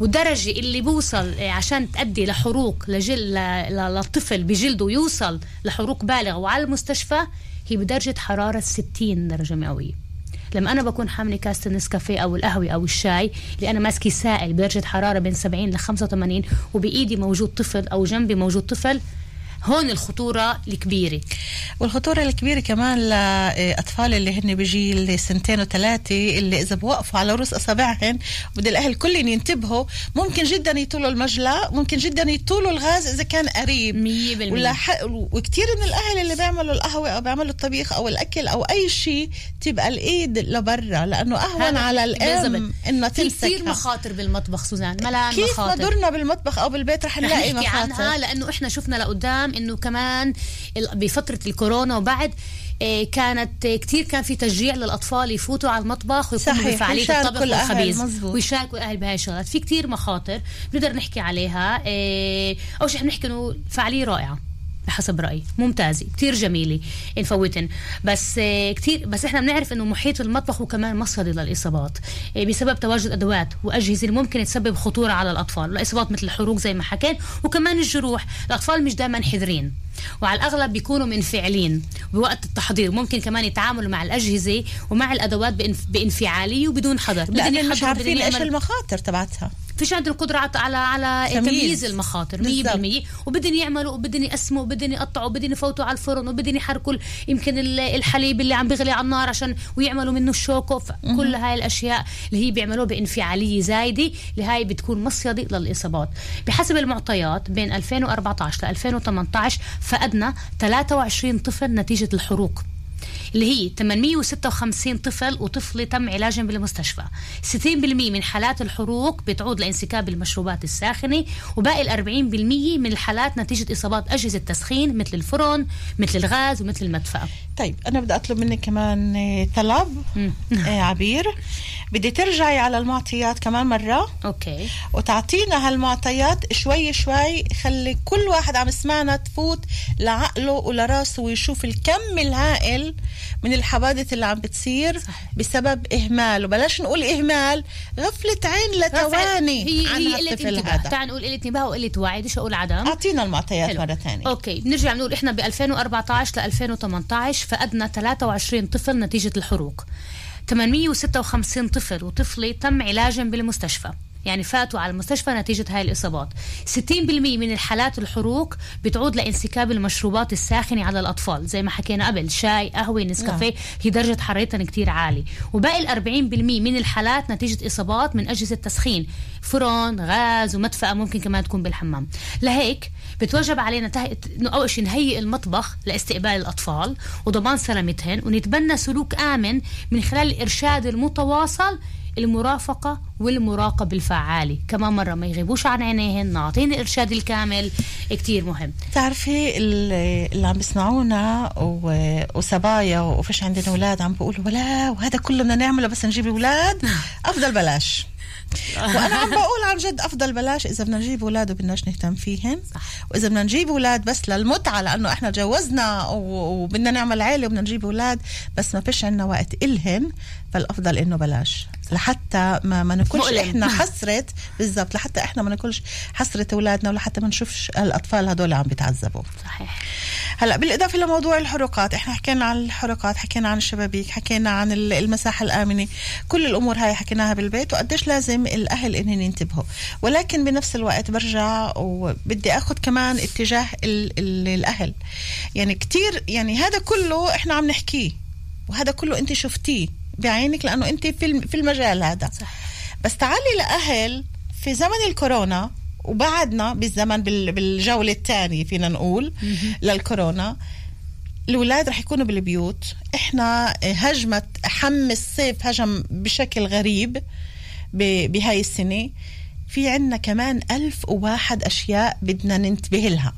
S2: والدرجة اللي بوصل آه، عشان تأدي لحروق لجل للطفل بجلده يوصل لحروق بالغة وعلى المستشفى هي بدرجة حرارة 60 درجة مئوية. لما أنا بكون حاملة كاسة النسكافيه أو القهوة أو الشاي اللي أنا ماسكة سائل بدرجة حرارة بين 70 ل 85 وبإيدي موجود طفل أو جنبي موجود طفل. هون الخطورة الكبيرة.
S1: والخطورة الكبيرة كمان لأطفال اللي هن بجيل سنتين وثلاثة اللي إذا بوقفوا على رؤوس أصابعهن بدي الأهل كلهم ينتبهوا. ممكن جدا يطولوا المجلى ممكن جدا يطولوا الغاز إذا كان قريب.
S2: مية بالمية.
S1: ولا ح... وكتير من الأهل اللي بيعملوا القهوة أو بيعملوا الطبيخ أو الأكل أو أي شيء تبقى الإيد لبرا لأنه أهون على الأم. إنه
S2: في كثير
S1: تمسكها
S2: مخاطر بالمطبخ سوزان. ملان
S1: كيف ما
S2: مخاطر.
S1: درنا بالمطبخ أو بالبيت رح نلاقي
S2: نحكي عنها
S1: مخاطر.
S2: لأنه إحنا شفنا لقدام إنه كمان بفترة الكورونا وبعد إيه، كانت إيه، كتير كان في تشجيع للأطفال يفوتوا على المطبخ ويقوموا
S1: بفعالية
S2: الطبخ والخبيز. ويشاركوا الاهل بهاي الشغلات. في كتير مخاطر بنقدر نحكي عليها إيه، أول شيء بنحكي إنه فعالية رائعة. بحسب رأيي. ممتازة كتير جميلة نفوتن بس آه، كتير بس إحنا بنعرف إنه محيط المطبخ هو كمان مصدر للإصابات. آه، بسبب تواجد أدوات وأجهزة اللي ممكن تسبب خطورة على الأطفال. الإصابات مثل الحروق زي ما حكيت وكمان الجروح. الأطفال مش دائما حذرين وعلى الأغلب بيكونوا منفعلين بوقت التحضير. ممكن كمان يتعاملوا مع الأجهزة ومع الأدوات بإنف- بإنفعالية وبدون حذر.
S1: لأنه مش عارفين
S2: يعملوا-
S1: المخاطر تبعتها.
S2: فيش عنده القدرة على على,
S1: تمييز.
S2: تمييز المخاطر 100%
S1: بالضبط.
S2: وبدهم يعملوا وبدهم يقسموا وبدهم يقطعوا وبدهم يفوتوا على الفرن وبدهم يحركوا يمكن ال- الحليب اللي عم بيغلي على النار عشان ويعملوا منه الشوكو. كل هاي الأشياء اللي هي بيعملوها بانفعالية زايدة اللي هاي بتكون مصيدة للإصابات. بحسب المعطيات بين 2014 ل 2018 فقدنا 23 طفل نتيجة الحروق. اللي هي 856 طفل وطفلة تم علاجهم بالمستشفى. 60% من حالات الحروق بتعود لانسكاب المشروبات الساخنة وباقي ال 40% من الحالات نتيجة إصابات أجهزة تسخين مثل الفرن مثل الغاز ومثل المدفأة
S1: طيب أنا بدي أطلب منك كمان آه، طلب. آه، عبير. بدي ترجعي على المعطيات كمان مرة.
S2: okay.
S1: وتعطينا هالمعطيات شوي شوي خلي كل واحد عم يسمعنا تفوت لعقله ولراسه ويشوف الكم الهائل من الحوادث اللي عم بتصير
S2: صحيح.
S1: بسبب إهمال. وبلاش نقول إهمال غفلة عين لثواني
S2: هي
S1: عن
S2: هي انتباه.
S1: هذا
S2: تعال نقول قلة انتباه وقلة وعي. بديش أقول عدم.
S1: أعطينا المعطيات
S2: حلو.
S1: مرة ثانية.
S2: okay. بنرجع بنقول إحنا ب 2014 ل 2018 فقدنا 23 طفل نتيجة الحروق. 856 طفل وطفلة تم علاجهم بالمستشفى. يعني فاتوا على المستشفى نتيجة هاي الإصابات. 60% من الحالات الحروق بتعود لانسكاب المشروبات الساخنة على الأطفال. زي ما حكينا قبل شاي قهوة نسكافيه هي درجة حرارتها كتير عالي وباقي ال 40% من الحالات نتيجة إصابات من أجهزة تسخين فرن غاز ومدفأة ممكن كمان تكون بالحمام. لهيك بتوجب علينا ته... إنه أول شيء نهيئ المطبخ لاستقبال الأطفال وضمان سلامتهن ونتبنى سلوك آمن من خلال الإرشاد المتواصل المرافقة والمراقبة الفعالة كمان مرة ما يغيبوش عن عينيهن نعطيهم الإرشاد الكامل. كتير مهم.
S1: بتعرفي اللي عم بيسمعونا وصبايا وفيش عندنا أولاد عم بيقولوا ولا وهذا كله بدنا نعمله بس نجيب أولاد؟ أفضل بلاش. وأنا عم بقول عن جد أفضل بلاش إذا بدنا نجيب أولاد وبدناش نهتم فيهن وإذا بدنا نجيب أولاد بس للمتعة لأنه إحنا تجوزنا و- وبدنا نعمل عيلة وبدنا نجيب أولاد بس ما فيش عندنا وقت الهن فالأفضل إنه بلاش. لحتى ما ما
S2: مؤلم.
S1: إحنا حسرة بالضبط لحتى إحنا ما ناكلش حسرة أولادنا ولحتى ما نشوفش الأطفال هدول عم بيتعذبوا.
S2: صحيح.
S1: هلأ بالإضافة لموضوع الحروقات إحنا حكينا عن الحروقات حكينا عن الشبابيك حكينا عن ال- المساحة الآمنة كل الأمور هاي حكيناها بالبيت وقديش لازم الأهل انهم ينتبهوا. ولكن بنفس الوقت برجع وبدي آخذ كمان اتجاه ال ال الأهل. يعني كتير يعني هذا كله إحنا عم نحكيه. وهذا كله أنت شفتيه بعينك لأنه أنت في في المجال هذا.
S2: صح.
S1: بس تعالي لأهل في زمن الكورونا وبعدنا بالزمن بال- بالجولة الثانية فينا نقول للكورونا. الأولاد رح يكونوا بالبيوت. إحنا هجمة حم الصيف هجم بشكل غريب. بهاي السنة. في عنا كمان ألف وواحد أشياء بدنا ننتبه لها.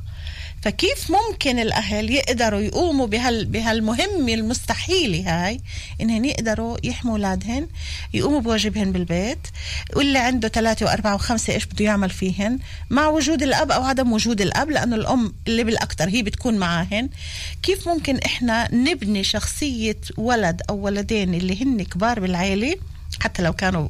S1: فكيف ممكن الأهل يقدروا يقوموا بهال بهالمهمة المستحيلة هاي؟ إنهن يقدروا يحموا أولادهن يقوموا بواجبهن بالبيت. واللي عنده ثلاثة وأربعة وخمسة إيش بده يعمل فيهن؟ مع وجود الأب أو عدم وجود الأب لأنه الأم اللي بالأكثر هي بتكون معاهن. كيف ممكن إحنا نبني شخصية ولد أو ولدين اللي هن كبار بالعيلة؟ حتى لو كانوا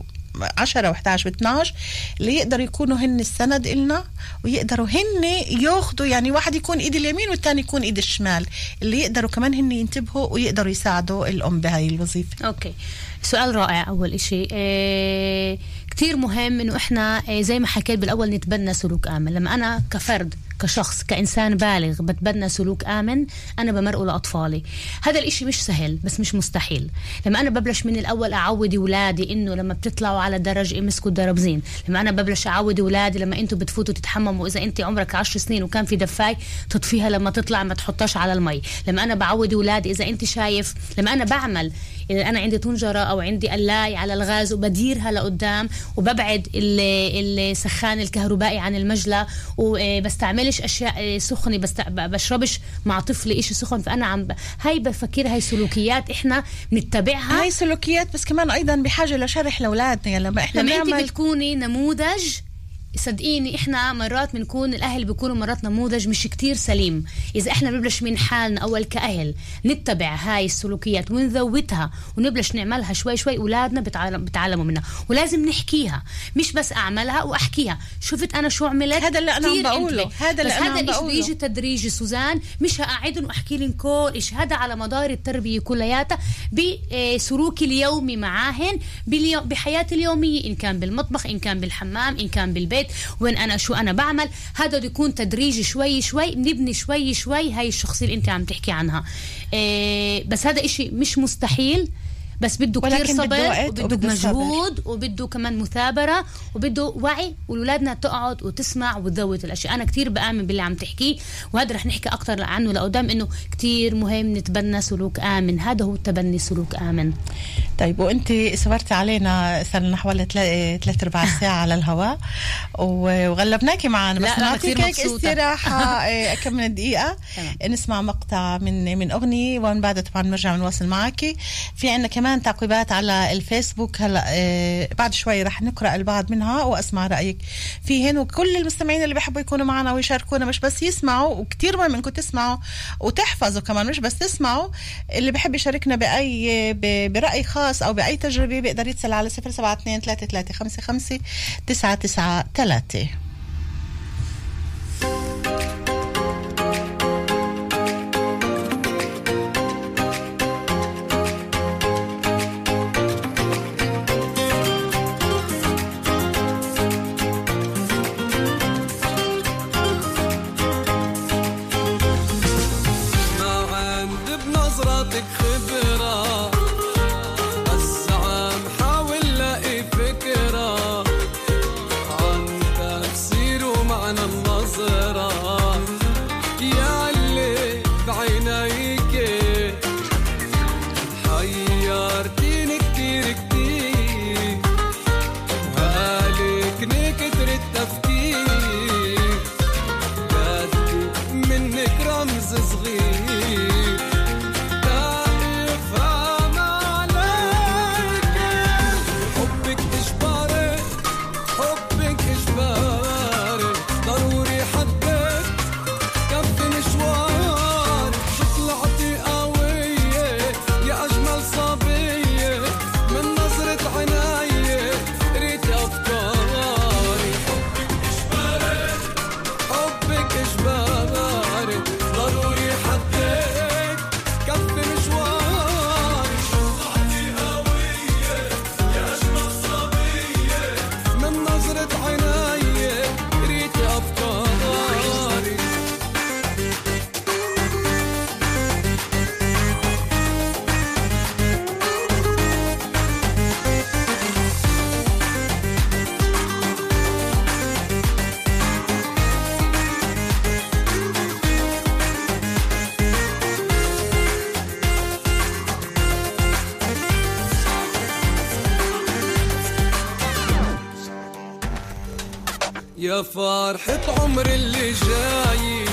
S1: 10 و11 و12 اللي يقدروا يكونوا هن السند إلنا ويقدروا هن ياخذوا يعني واحد يكون إيد اليمين والثاني يكون إيد الشمال اللي يقدروا كمان هن ينتبهوا ويقدروا يساعدوا الأم بهاي الوظيفة.
S2: أوكي. سؤال رائع أول إشي. إيه كتير مهم إنه إحنا إيه زي ما حكيت بالأول نتبنى سلوك آمن. لما أنا كفرد كشخص كإنسان بالغ بتبنى سلوك آمن أنا بمرقه لأطفالي. هذا الإشي مش سهل بس مش مستحيل. لما أنا ببلش من الأول أعود أولادي إنه لما بتطلعوا على الدرج امسكوا الدربزين لما أنا ببلش أعود أولادي لما أنتوا بتفوتوا تتحمموا إذا أنت عمرك عشر سنين وكان في دفاي تطفيها لما تطلع ما تحطهاش على المي. لما أنا بعود أولادي إذا أنت شايف لما أنا بعمل إذا أنا عندي طنجرة أو عندي قلاي على الغاز وبديرها لقدام وببعد ال- السخان الكهربائي عن المجلى وبستعملش أشياء سخنة بست... بشربش مع طفلي إشي سخن. فأنا عم ب... هاي بفكر هاي سلوكيات إحنا بنتبعها.
S1: هاي سلوكيات بس كمان أيضا بحاجة لشرح لأولادنا. يعني لما إحنا
S2: لما أنت
S1: بنعمل
S2: بتكوني نموذج صدقيني إحنا مرات بنكون الأهل بيكونوا مرات نموذج مش كتير سليم. إذا إحنا بنبلش من حالنا أول كأهل نتبع هاي السلوكيات ونذوتها ونبلش نعملها شوي شوي أولادنا بتعلم بتعلموا منها. ولازم نحكيها مش بس أعملها وأحكيها. شفت أنا شو عملت؟
S1: هذا اللي أنا عم بقوله. هذا اللي أنا
S2: هذا
S1: بقوله.
S2: بيجي تدريجي سوزان؟ مش هقعدهم واحكي لهم كل شيء هذا على مدار التربية كلياتها بسلوكي اليومي معاهن بحياتي اليومية. إن كان بالمطبخ إن كان بالحمام إن كان بالبيت. وين أنا شو أنا بعمل. هذا بده يكون تدريجي شوي شوي بنبني شوي شوي هاي الشخصية اللي أنت عم تحكي عنها. إيه بس هذا إشي مش مستحيل. بس بده
S1: بده
S2: صبر وبده. مجهود وبده كمان مثابرة وبده وعي واولادنا تقعد وتسمع وتذوت الأشياء أنا كتير بآمن باللي عم تحكيه وهذا رح نحكي أكثر عنه لقدام إنه كتير مهم نتبنى سلوك آمن هذا هو تبني سلوك آمن
S1: طيب وأنت صبرتي علينا صار لنا حوالي ثلاث أرباع [LAUGHS] ساعة على الهواء وغلبناكي معنا بس نعطيك هيك. استراحة [LAUGHS] إيه، كم من
S2: دقيقة.
S1: نسمع مقطع من من أغنية ومن بعدها طبعا بنرجع بنواصل معك في عندنا كمان تعقيبات على الفيسبوك. هلا إيه، بعد شوي رح نقرأ البعض منها وأسمع رأيك فيهن. وكل المستمعين اللي بيحبوا يكونوا معنا ويشاركونا مش بس يسمعوا وكتير مهم إنكم تسمعوا وتحفظوا كمان مش بس تسمعوا. اللي بحب يشاركنا بأي برأي خاص أو بأي تجربة بيقدر يتصل على 072 3355 993
S4: يا فرحة عمر اللي جاي.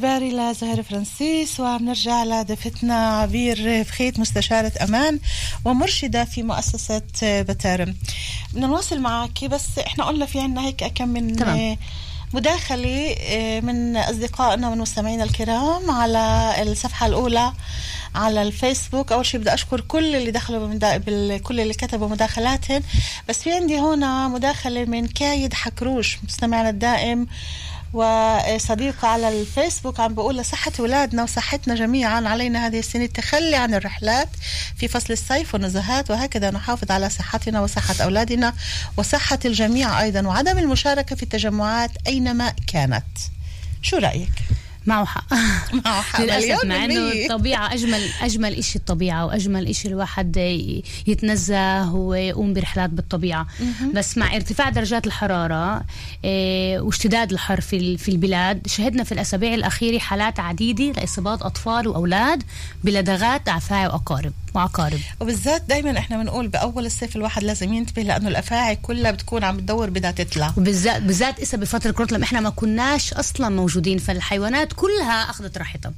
S1: بك إجباري لزهير فرانسيس وبنرجع لضيفتنا عبير فخيت مستشارة أمان ومرشدة في مؤسسة بتارم بدنا نواصل معك بس إحنا قلنا في عنا هيك كم من
S2: تمام.
S1: مداخلة من أصدقائنا ومستمعينا الكرام على الصفحة الأولى على الفيسبوك. أول شيء بدي أشكر كل اللي دخلوا بمدا... بال... كل اللي كتبوا مداخلاتهم. بس في عندي هنا مداخلة من كايد حكروش مستمعنا الدائم وصديقة على الفيسبوك عم بقول لصحة أولادنا وصحتنا جميعا علينا هذه السنة التخلي عن الرحلات في فصل الصيف والنزهات وهكذا نحافظ على صحتنا وصحة أولادنا وصحة الجميع أيضا وعدم المشاركة في التجمعات أينما كانت شو رأيك؟
S2: معه حق. [LAUGHS] [LAUGHS]
S1: معه حق. للأسف
S2: مع
S1: إنه.
S2: الطبيعة أجمل أجمل إشي الطبيعة وأجمل إشي الواحد يتنزه ويقوم برحلات بالطبيعة. بس مع ارتفاع درجات الحرارة إيه، واشتداد الحر في في البلاد شهدنا في الأسابيع الأخيرة حالات عديدة لإصابات أطفال وأولاد بلدغات افاعي وأقارب. وعقارب
S1: وبالذات دايما إحنا بنقول بأول الصيف الواحد لازم ينتبه لأنه الأفاعي كلها بتكون عم تدور بدها تطلع.
S2: وبالذات بالذات إسا بفترة كورونا لما إحنا ما كناش أصلا موجودين فالحيوانات كلها أخذت راحتها.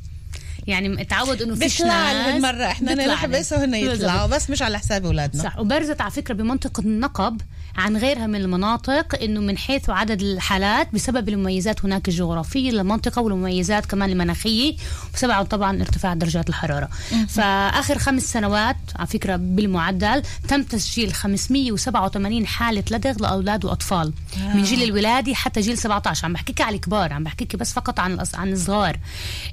S2: يعني تعود إنه فيش
S1: بيطلع
S2: ناس
S1: هالمرة
S2: إحنا
S1: نحبس وهن. يطلعوا بس مش على حساب أولادنا.
S2: صح. وبرزت على فكرة بمنطقة النقب عن غيرها من المناطق إنه من حيث عدد الحالات بسبب المميزات هناك الجغرافية للمنطقة والمميزات كمان المناخية بسبب طبعا ارتفاع درجات الحرارة. فآخر خمس سنوات على فكرة بالمعدل تم تسجيل 587 حالة لدغ لأولاد وأطفال. من جيل الولاده حتى جيل 17 عم بحكيك على الكبار عم بحكيك بس فقط عن عن الصغار.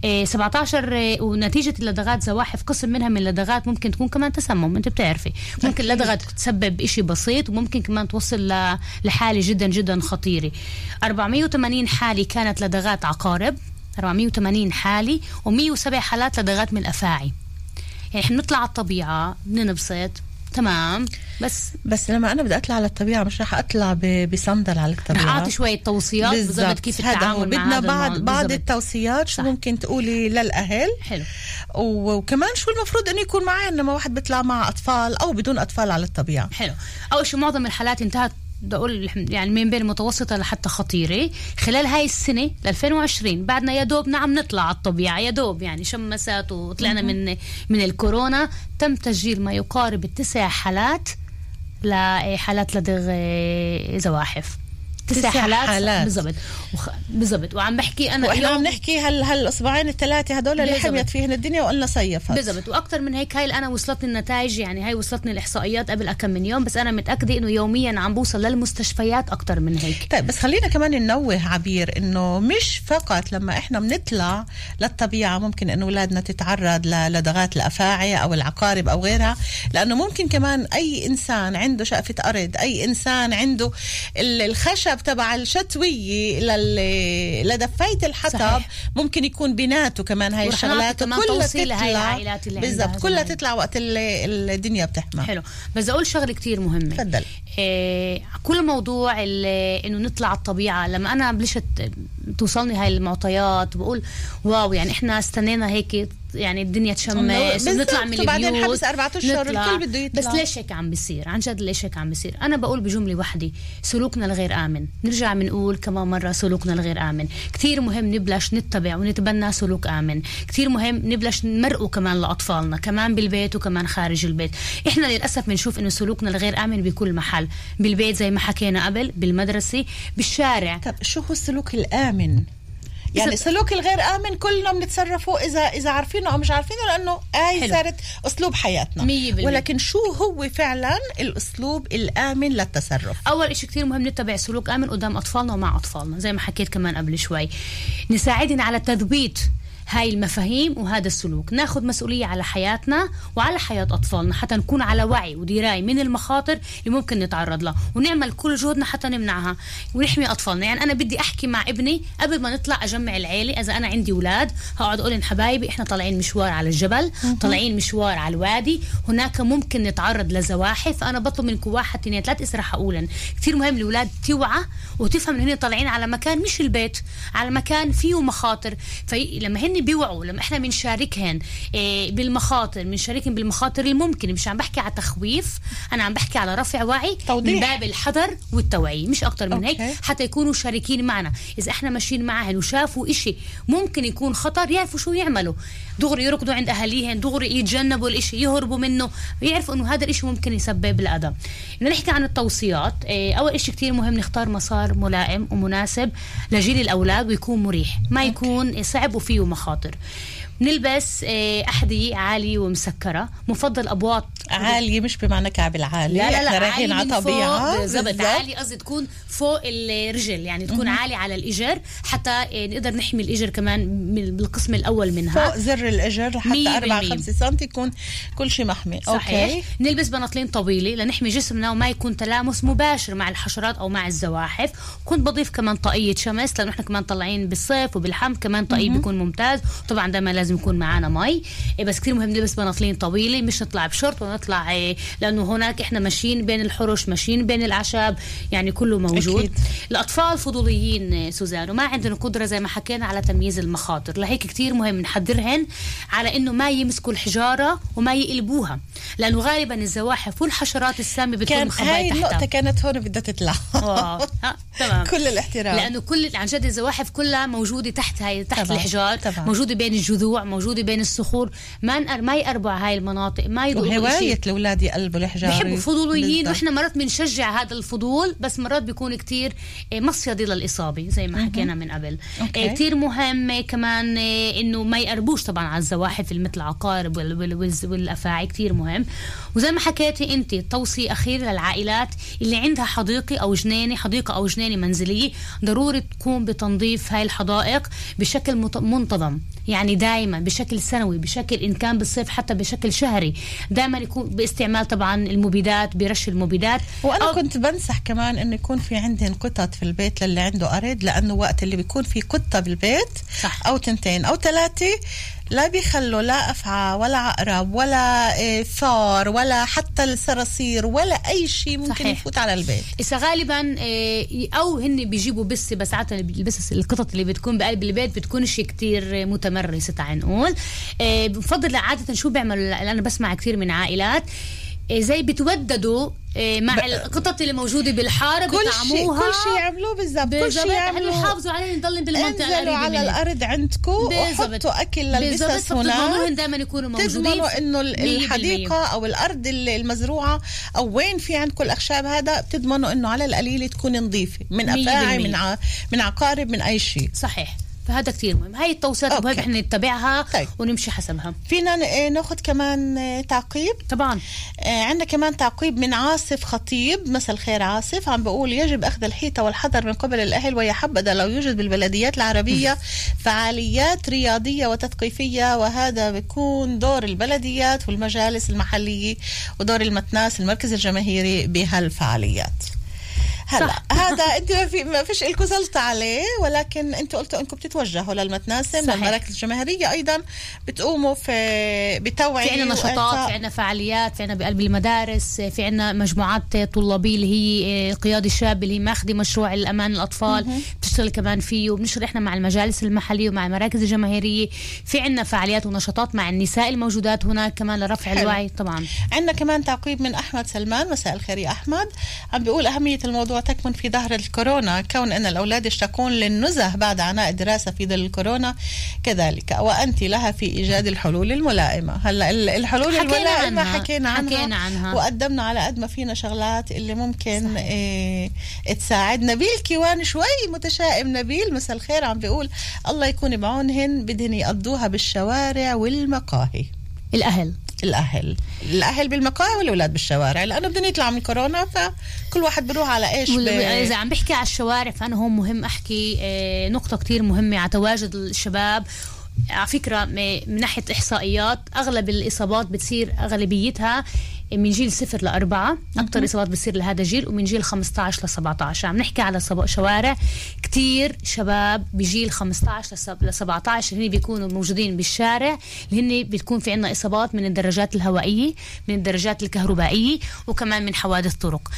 S2: إيه 17 إيه، ونتيجة اللدغات زواحف قسم منها من اللدغات ممكن تكون كمان تسمم أنت بتعرفي. ممكن لدغه تسبب إشي بسيط وممكن كمان توصل ل- لحاله جدا جدا خطيرة. 480 حاله كانت لدغات عقارب. 480 حاله و107 حالات لدغات من الافاعي يعني إحنا بنطلع على الطبيعة بننبسط تمام. بس.
S1: بس لما أنا بدي أطلع على الطبيعه مش رح أطلع بصندل على
S2: رح
S1: الطبيعه
S2: أعطي شوية توصيات بالضبط. كيف
S1: هو.
S2: التعامل مع
S1: بدنا بعض. بعض. التوصيات شو. ممكن تقولي للأهل.
S2: حلو.
S1: وكمان شو المفروض إنه يكون معي لما واحد بيطلع مع أطفال أو بدون أطفال على الطبيعة.
S2: حلو. أول شيء معظم الحالات انتهت بدي أقول يعني من بين متوسطة لحتى خطيرة. خلال هاي السنة ل 2020 بعدنا يا دوب نعم نطلع على الطبيعة يا دوب يعني شمسات وطلعنا من من الكورونا. تم تسجيل ما يقارب التسع حالات لحالات لدغ آه، زواحف.
S1: تسع حالات.
S2: بالضبط. وخ... بالضبط. وعم بحكي
S1: أنا
S2: وإحنا
S1: عم نحكي هال هالأسبوعين الثلاثة هدول اللي. حميت فيهن الدنيا وقلنا صيفت
S2: بالضبط. وأكثر من هيك هاي اللي أنا وصلتني النتائج يعني هاي وصلتني الإحصائيات قبل كم من يوم بس أنا متأكدة إنه يوميا عم بوصل للمستشفيات أكثر من هيك.
S1: طيب بس خلينا كمان ننوه عبير إنه مش فقط لما إحنا بنطلع للطبيعة ممكن إنه أولادنا تتعرض للدغات الأفاعي أو العقارب أو غيرها لأنه ممكن كمان أي إنسان عنده شقفة أرض أي إنسان عنده ال- الخشب تبع الشتويه لل- لدفاية الحطب.
S2: صحيح.
S1: ممكن يكون بيناته كمان هاي الشغلات.
S2: لهاي
S1: تطلع.
S2: العائلات اللي عندها
S1: بالضبط كلها. تطلع وقت ال- الدنيا بتحمى.
S2: حلو. بس أقول شغلة كتير مهمة.
S1: تفضل.
S2: إيه كل موضوع إنه نطلع على الطبيعة. لما أنا بلشت توصلني هاي المعطيات بقول واو يعني إحنا استنينا هيك يعني الدنيا تشمس. ونطلع من
S1: وبعدين
S2: البيوت
S1: حبس أربعة أشهر،
S2: نطلع.
S1: الكل بده يطلع.
S2: بس ليش هيك عم بيصير؟ عن جد ليش هيك عم بيصير؟ أنا بقول بجملة وحدة سلوكنا الغير آمن. نرجع بنقول كمان مرة سلوكنا الغير آمن. كتير مهم نبلش نتبع ونتبنى سلوك آمن. كتير مهم نبلش نمرقه كمان لأطفالنا كمان بالبيت وكمان خارج البيت. إحنا للأسف بنشوف إنه سلوكنا الغير آمن بكل محل. بالبيت زي ما حكينا قبل بالمدرسة بالشارع.
S1: طب شو هو السلوك الآمن؟ يعني السلوك الغير آمن كلنا بنتصرفه إذا إذا عارفينه أو مش عارفينه لأنه هاي. صارت أسلوب حياتنا
S2: مية بالمية.
S1: ولكن شو هو فعلا الأسلوب الآمن للتصرف؟
S2: أول إشي كتير مهم نتبع سلوك آمن قدام أطفالنا ومع أطفالنا زي ما حكيت كمان قبل شوي نساعدنا على تثبيت هاي المفاهيم وهذا السلوك. ناخذ مسؤولية على حياتنا وعلى حياة أطفالنا حتى نكون على وعي ودراية من المخاطر اللي ممكن نتعرض لها. ونعمل كل جهدنا حتى نمنعها ونحمي أطفالنا. يعني أنا بدي أحكي مع ابني قبل ما نطلع أجمع العيلة. إذا أنا عندي أولاد هقعد أقول لهم حبايبي إحنا طالعين مشوار على الجبل طالعين مشوار على الوادي. هناك ممكن نتعرض لزواحف. أنا بطلب منكم واحد اثنين ثلاث إسا رح أقولن. كثير مهم الأولاد توعى وتفهم إن هن طالعين على مكان مش البيت على مكان فيه مخاطر. فلما هن هن بيوعوا لما إحنا بنشاركهن إيه بالمخاطر بنشاركهن بالمخاطر الممكنة. مش عم بحكي على تخويف أنا عم بحكي على رفع وعي
S1: توضيح.
S2: من باب الحذر والتوعية مش أكتر من هيك. حتى يكونوا شاركين معنا. إذا إحنا ماشيين معهن وشافوا إشي ممكن يكون خطر يعرفوا شو يعملوا. دغري يركضوا عند أهاليهن دغري يتجنبوا الإشي يهربوا منه يعرفوا إنه هذا الإشي ممكن يسبب الأذى. بدنا نحكي عن التوصيات. إيه، أول إشي كتير مهم نختار مسار ملائم ومناسب لجيل الأولاد ويكون مريح. ما يكون صعب وفيه مخاطر. Rotter. نلبس إيه، أحذية عالية ومسكرة مفضل أبواط.
S1: عالية مش بمعنى كعب العالي.
S2: لا لا لا
S1: رايحين
S2: عالي
S1: على طبيعة.
S2: بالضبط. عالي قصدي تكون فوق الرجل يعني تكون عالي على الإجر حتى آه، نقدر نحمي الإجر كمان من- بالقسم الأول منها.
S1: فوق زر الاجر
S2: مية
S1: حتى 4
S2: بالمية.
S1: 5 سم يكون كل شيء محمي.
S2: صحيح.
S1: okay.
S2: نلبس بناطيل طويلة لنحمي جسمنا وما يكون تلامس مباشر مع الحشرات أو مع الزواحف. كنت بضيف كمان طاقية شمس لأنه إحنا كمان طالعين بالصيف وبالحم كمان طاقية بيكون ممتاز. طبعا دائما لازم يكون معنا مي. إيه بس كثير مهم نلبس بناطيل طويلة مش نطلع بشورت ونطلع إيه، لأنه هناك إحنا ماشيين بين الحرش ماشيين بين الأعشاب يعني كله موجود.
S1: أكيد.
S2: الأطفال فضوليين آه، سوزان وما عندنا قدرة زي ما حكينا على تمييز المخاطر. لهيك كتير مهم نحذرهن على إنه ما يمسكوا الحجارة وما يقلبوها لأنه غالبا الزواحف والحشرات السامة بتكون مخبايه
S1: هاي النقطة
S2: تحتها
S1: كانت هون بدها تطلع. [LAUGHS]
S2: ها، تمام.
S1: كل الاحترام.
S2: لأنه كل عن جد الزواحف كلها موجودة تحت هاي تحت
S1: طبعاً،
S2: الحجار
S1: طبعاً.
S2: موجودة بين الجذوع موجودة بين الصخور ما نقر ما يقربوا على هاي المناطق ما يدوقوا شيء
S1: وهواية الأولاد يقلبوا الحجارة
S2: بحبوا فضوليين. وإحنا مرات بنشجع هذا الفضول بس مرات بيكون كتير آه، مصيدة للإصابة زي ما حكينا من قبل.
S1: أوكي.
S2: آه، كتير مهم كمان آه، إنه ما يقربوش طبعا على الزواحف مثل العقارب والأفاعي كتير مهم. وزي ما حكيتي انت توصية اخير للعائلات اللي عندها حديقة أو جنينة حديقة أو جنينة منزلية ضروري تقوم بتنظيف هاي الحدائق بشكل منتظم. يعني دائما بشكل سنوي بشكل إن كان بالصيف حتى بشكل شهري دائما يكون باستعمال طبعا المبيدات برش المبيدات
S1: وأنا
S2: أو-
S1: كنت بنصح كمان إنه يكون في عندهم قطط في البيت للي عنده ارض لأنه وقت اللي بيكون في قطة بالبيت
S2: صح.
S1: أو تنتين أو ثلاثة لا بيخلوا لا أفعى ولا عقرب ولا إيه، فار ولا حتى الصراصير ولا أي شيء ممكن
S2: صحيح.
S1: يفوت على البيت.
S2: إذا غالبا آه، أو هن بيجيبوا بس بس عادة البس القطط اللي بتكون بقلب البيت بتكونش كتير متمرسة تعال نقول. آه، بفضل عادة شو بيعملوا؟ أنا بسمع كثير من عائلات. آه، زي بتوددوا آه، مع القطط اللي موجودة بالحارة
S1: كل شيء
S2: بطعموها.
S1: كل شيء يعملوه بالضبط كل شيء يعملوه.
S2: يحافظوا عليه نضل
S1: بالمنطقة
S2: القريبة
S1: على. الأرض عندكم. وحطوا
S2: أكل
S1: للبسس هناك.
S2: دائما يكونوا موجودين.
S1: تضمنوا
S2: إنه
S1: الحديقة أو الأرض ال- المزروعة أو وين في عندكم الأخشاب هذا بتضمنوا إنه على القليل تكون نظيفة من
S2: أفاعي.
S1: من ع- من عقارب من أي شيء.
S2: صحيح. فهذا كتير مهم. هاي التوصيات. مهم إحنا نتبعها
S1: طيب.
S2: ونمشي حسبها.
S1: فينا آه، ناخذ كمان آه، تعقيب؟
S2: طبعا.
S1: آه، عندنا كمان تعقيب من عاصف خطيب مساء الخير عاصف عم بقول يجب أخذ الحيطة والحذر من قبل الأهل ويا حبذا لو يوجد بالبلديات العربية [LAUGHS] فعاليات رياضية وتثقيفية وهذا بيكون دور البلديات والمجالس المحلية ودور المتناس المركز الجماهيري بهالفعاليات. هلا
S2: صح. [LAUGHS]
S1: هذا انت ما في ما فيش لكم سلطه عليه ولكن أنتوا قلتوا انكم بتتوجهوا للمتناسم
S2: صحيح.
S1: للمراكز الجماهيرية أيضا بتقوموا في بتوعيه
S2: في عندنا نشاطات في عندنا فعاليات في عندنا بقلب المدارس في عندنا مجموعات طلابية اللي هي القيادة الشابه اللي هي ماخذه مشروع الأمان الأطفال بتشتغل كمان فيه وبنشتغل إحنا مع المجالس المحلية ومع المراكز الجماهيرية في عندنا فعاليات ونشاطات مع النساء الموجودات هناك كمان لرفع
S1: حلو.
S2: الوعي طبعا
S1: عندنا كمان تعقيب من أحمد سلمان مساء الخير يا أحمد عم بيقول أهمية الموضوع تكمن في ظهر الكورونا. كون أن الأولاد يشتكون للنزه بعد عناء الدراسة في ظل الكورونا كذلك. وأنت لها في إيجاد الحلول الملائمة. هلا ال- الحلول
S2: حكينا
S1: الملائمة
S2: عنها.
S1: حكينا عنها,
S2: حكينا عنها.
S1: وقدمنا على قد ما فينا شغلات اللي ممكن إيه تساعد. نبيل كيوان شوي متشائم. نبيل مساء الخير عم بيقول الله يكون بعونهن بدهن يقضوها بالشوارع والمقاهي.
S2: الأهل.
S1: الأهل الأهل بالمقاهي والأولاد بالشوارع لأنه بدنا يطلع من كورونا فكل واحد بيروح على إيش.
S2: إذا عم بحكي على الشوارع فأنا هون مهم أحكي آه، نقطة كتير مهمة على تواجد الشباب على فكرة م- من ناحية إحصائيات أغلب الإصابات بتصير أغلبيتها من جيل صفر لأربعة. أكثر إصابات بتصير لهذا الجيل ومن جيل 15 ل 17 عم نحكي على شوارع كتير شباب بجيل 15 ل 17 اللي هن بيكونوا موجودين بالشارع اللي هن بتكون في عنا إصابات من الدراجات الهوائية من الدراجات الكهربائية وكمان من حوادث طرق.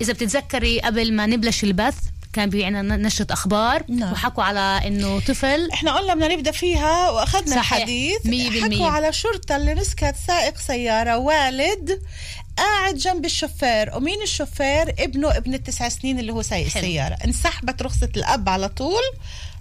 S2: إذا بتتذكري قبل ما نبلش البث كان في عندنا نشرة أخبار
S1: نعم.
S2: وحكوا على إنه طفل
S1: إحنا قلنا بدنا نبدأ فيها وأخذنا
S2: صحيح.
S1: الحديث. حكوا على شرطة اللي مسكت سائق سيارة والد قاعد جنب الشوفير ومين الشوفير ابنه ابن التسع سنين اللي هو سايق
S2: حلو.
S1: السياره انسحبت رخصة الأب على طول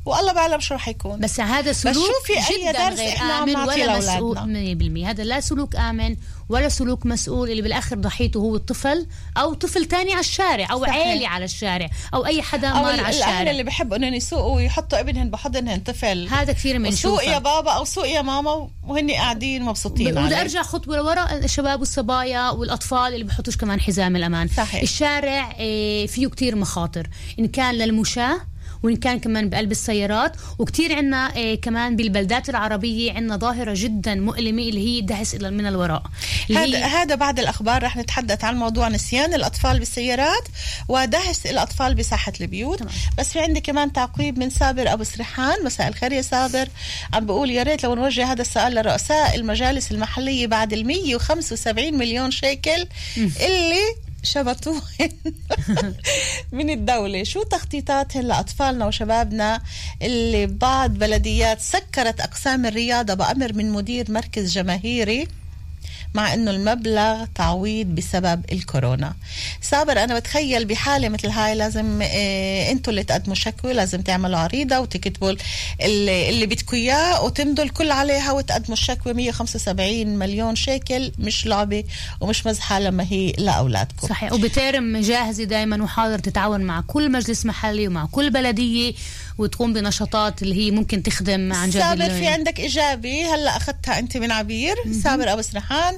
S1: والله بعلم شو رح يكون
S2: بس هذا سلوك
S1: شوفي أي
S2: جدا
S1: درس
S2: غير
S1: إحنا
S2: آمن ولا مسؤول
S1: لأولادنا.
S2: 100% هذا لا سلوك آمن ولا سلوك مسؤول اللي بالآخر ضحيته هو الطفل أو طفل تاني على الشارع أو
S1: صحيح.
S2: عيلة على الشارع أو أي حدا مار على الشارع
S1: اللي بحبوا إنهم يسوقوا ويحطوا ابنهم بحضنهم طفل
S2: هذا كثير
S1: سوق
S2: بنشوفه
S1: يا بابا أو سوق يا ماما وهن قاعدين مبسوطين
S2: بدي
S1: عليه.
S2: أرجع خطوة لورا الشباب والصبايا والأطفال اللي بحطوش كمان حزام الأمان
S1: صحيح.
S2: الشارع آه، فيه كتير مخاطر إن كان للمشاة وإن كان كمان بقلب السيارات. وكتير عنا آه، كمان بالبلدات العربية عنا ظاهرة جدا مؤلمة اللي هي دهس من الوراء.
S1: هذا هذا بعد الأخبار رح نتحدث عن موضوع نسيان الأطفال بالسيارات ودهس الأطفال بساحة البيوت.
S2: تمام.
S1: بس في عندي كمان تعقيب من سابر أبو سرحان مساء الخير يا سابر عم بقول يا ريت لو نوجه هذا السؤال لرؤساء المجالس المحلية بعد ال 175 مليون شيكل اللي شبطوه [LAUGHS] من الدولة. شو تخطيطاتهم لأطفالنا وشبابنا اللي بعض بلديات سكرت أقسام الرياضة بأمر من مدير مركز جماهيري؟ مع إنه المبلغ تعويض بسبب الكورونا. صابر أنا بتخيل بحالة مثل هاي لازم إيه أنتوا اللي تقدموا شكوى لازم تعملوا عريضة وتكتبوا اللي, اللي بدكم إياه وتمضوا الكل عليها وتقدموا الشكوى. 175 مليون شيكل مش لعبة ومش مزحة لما هي لأولادكم.
S2: صحيح. وبترم جاهزة دائما وحاضر تتعاون مع كل مجلس محلي ومع كل بلدية وتقوم بنشاطات اللي هي ممكن تخدم عن جد
S1: سابر في عندك إيجابي هلأ أخذتها أنت من عبير. سابر أبو سرحان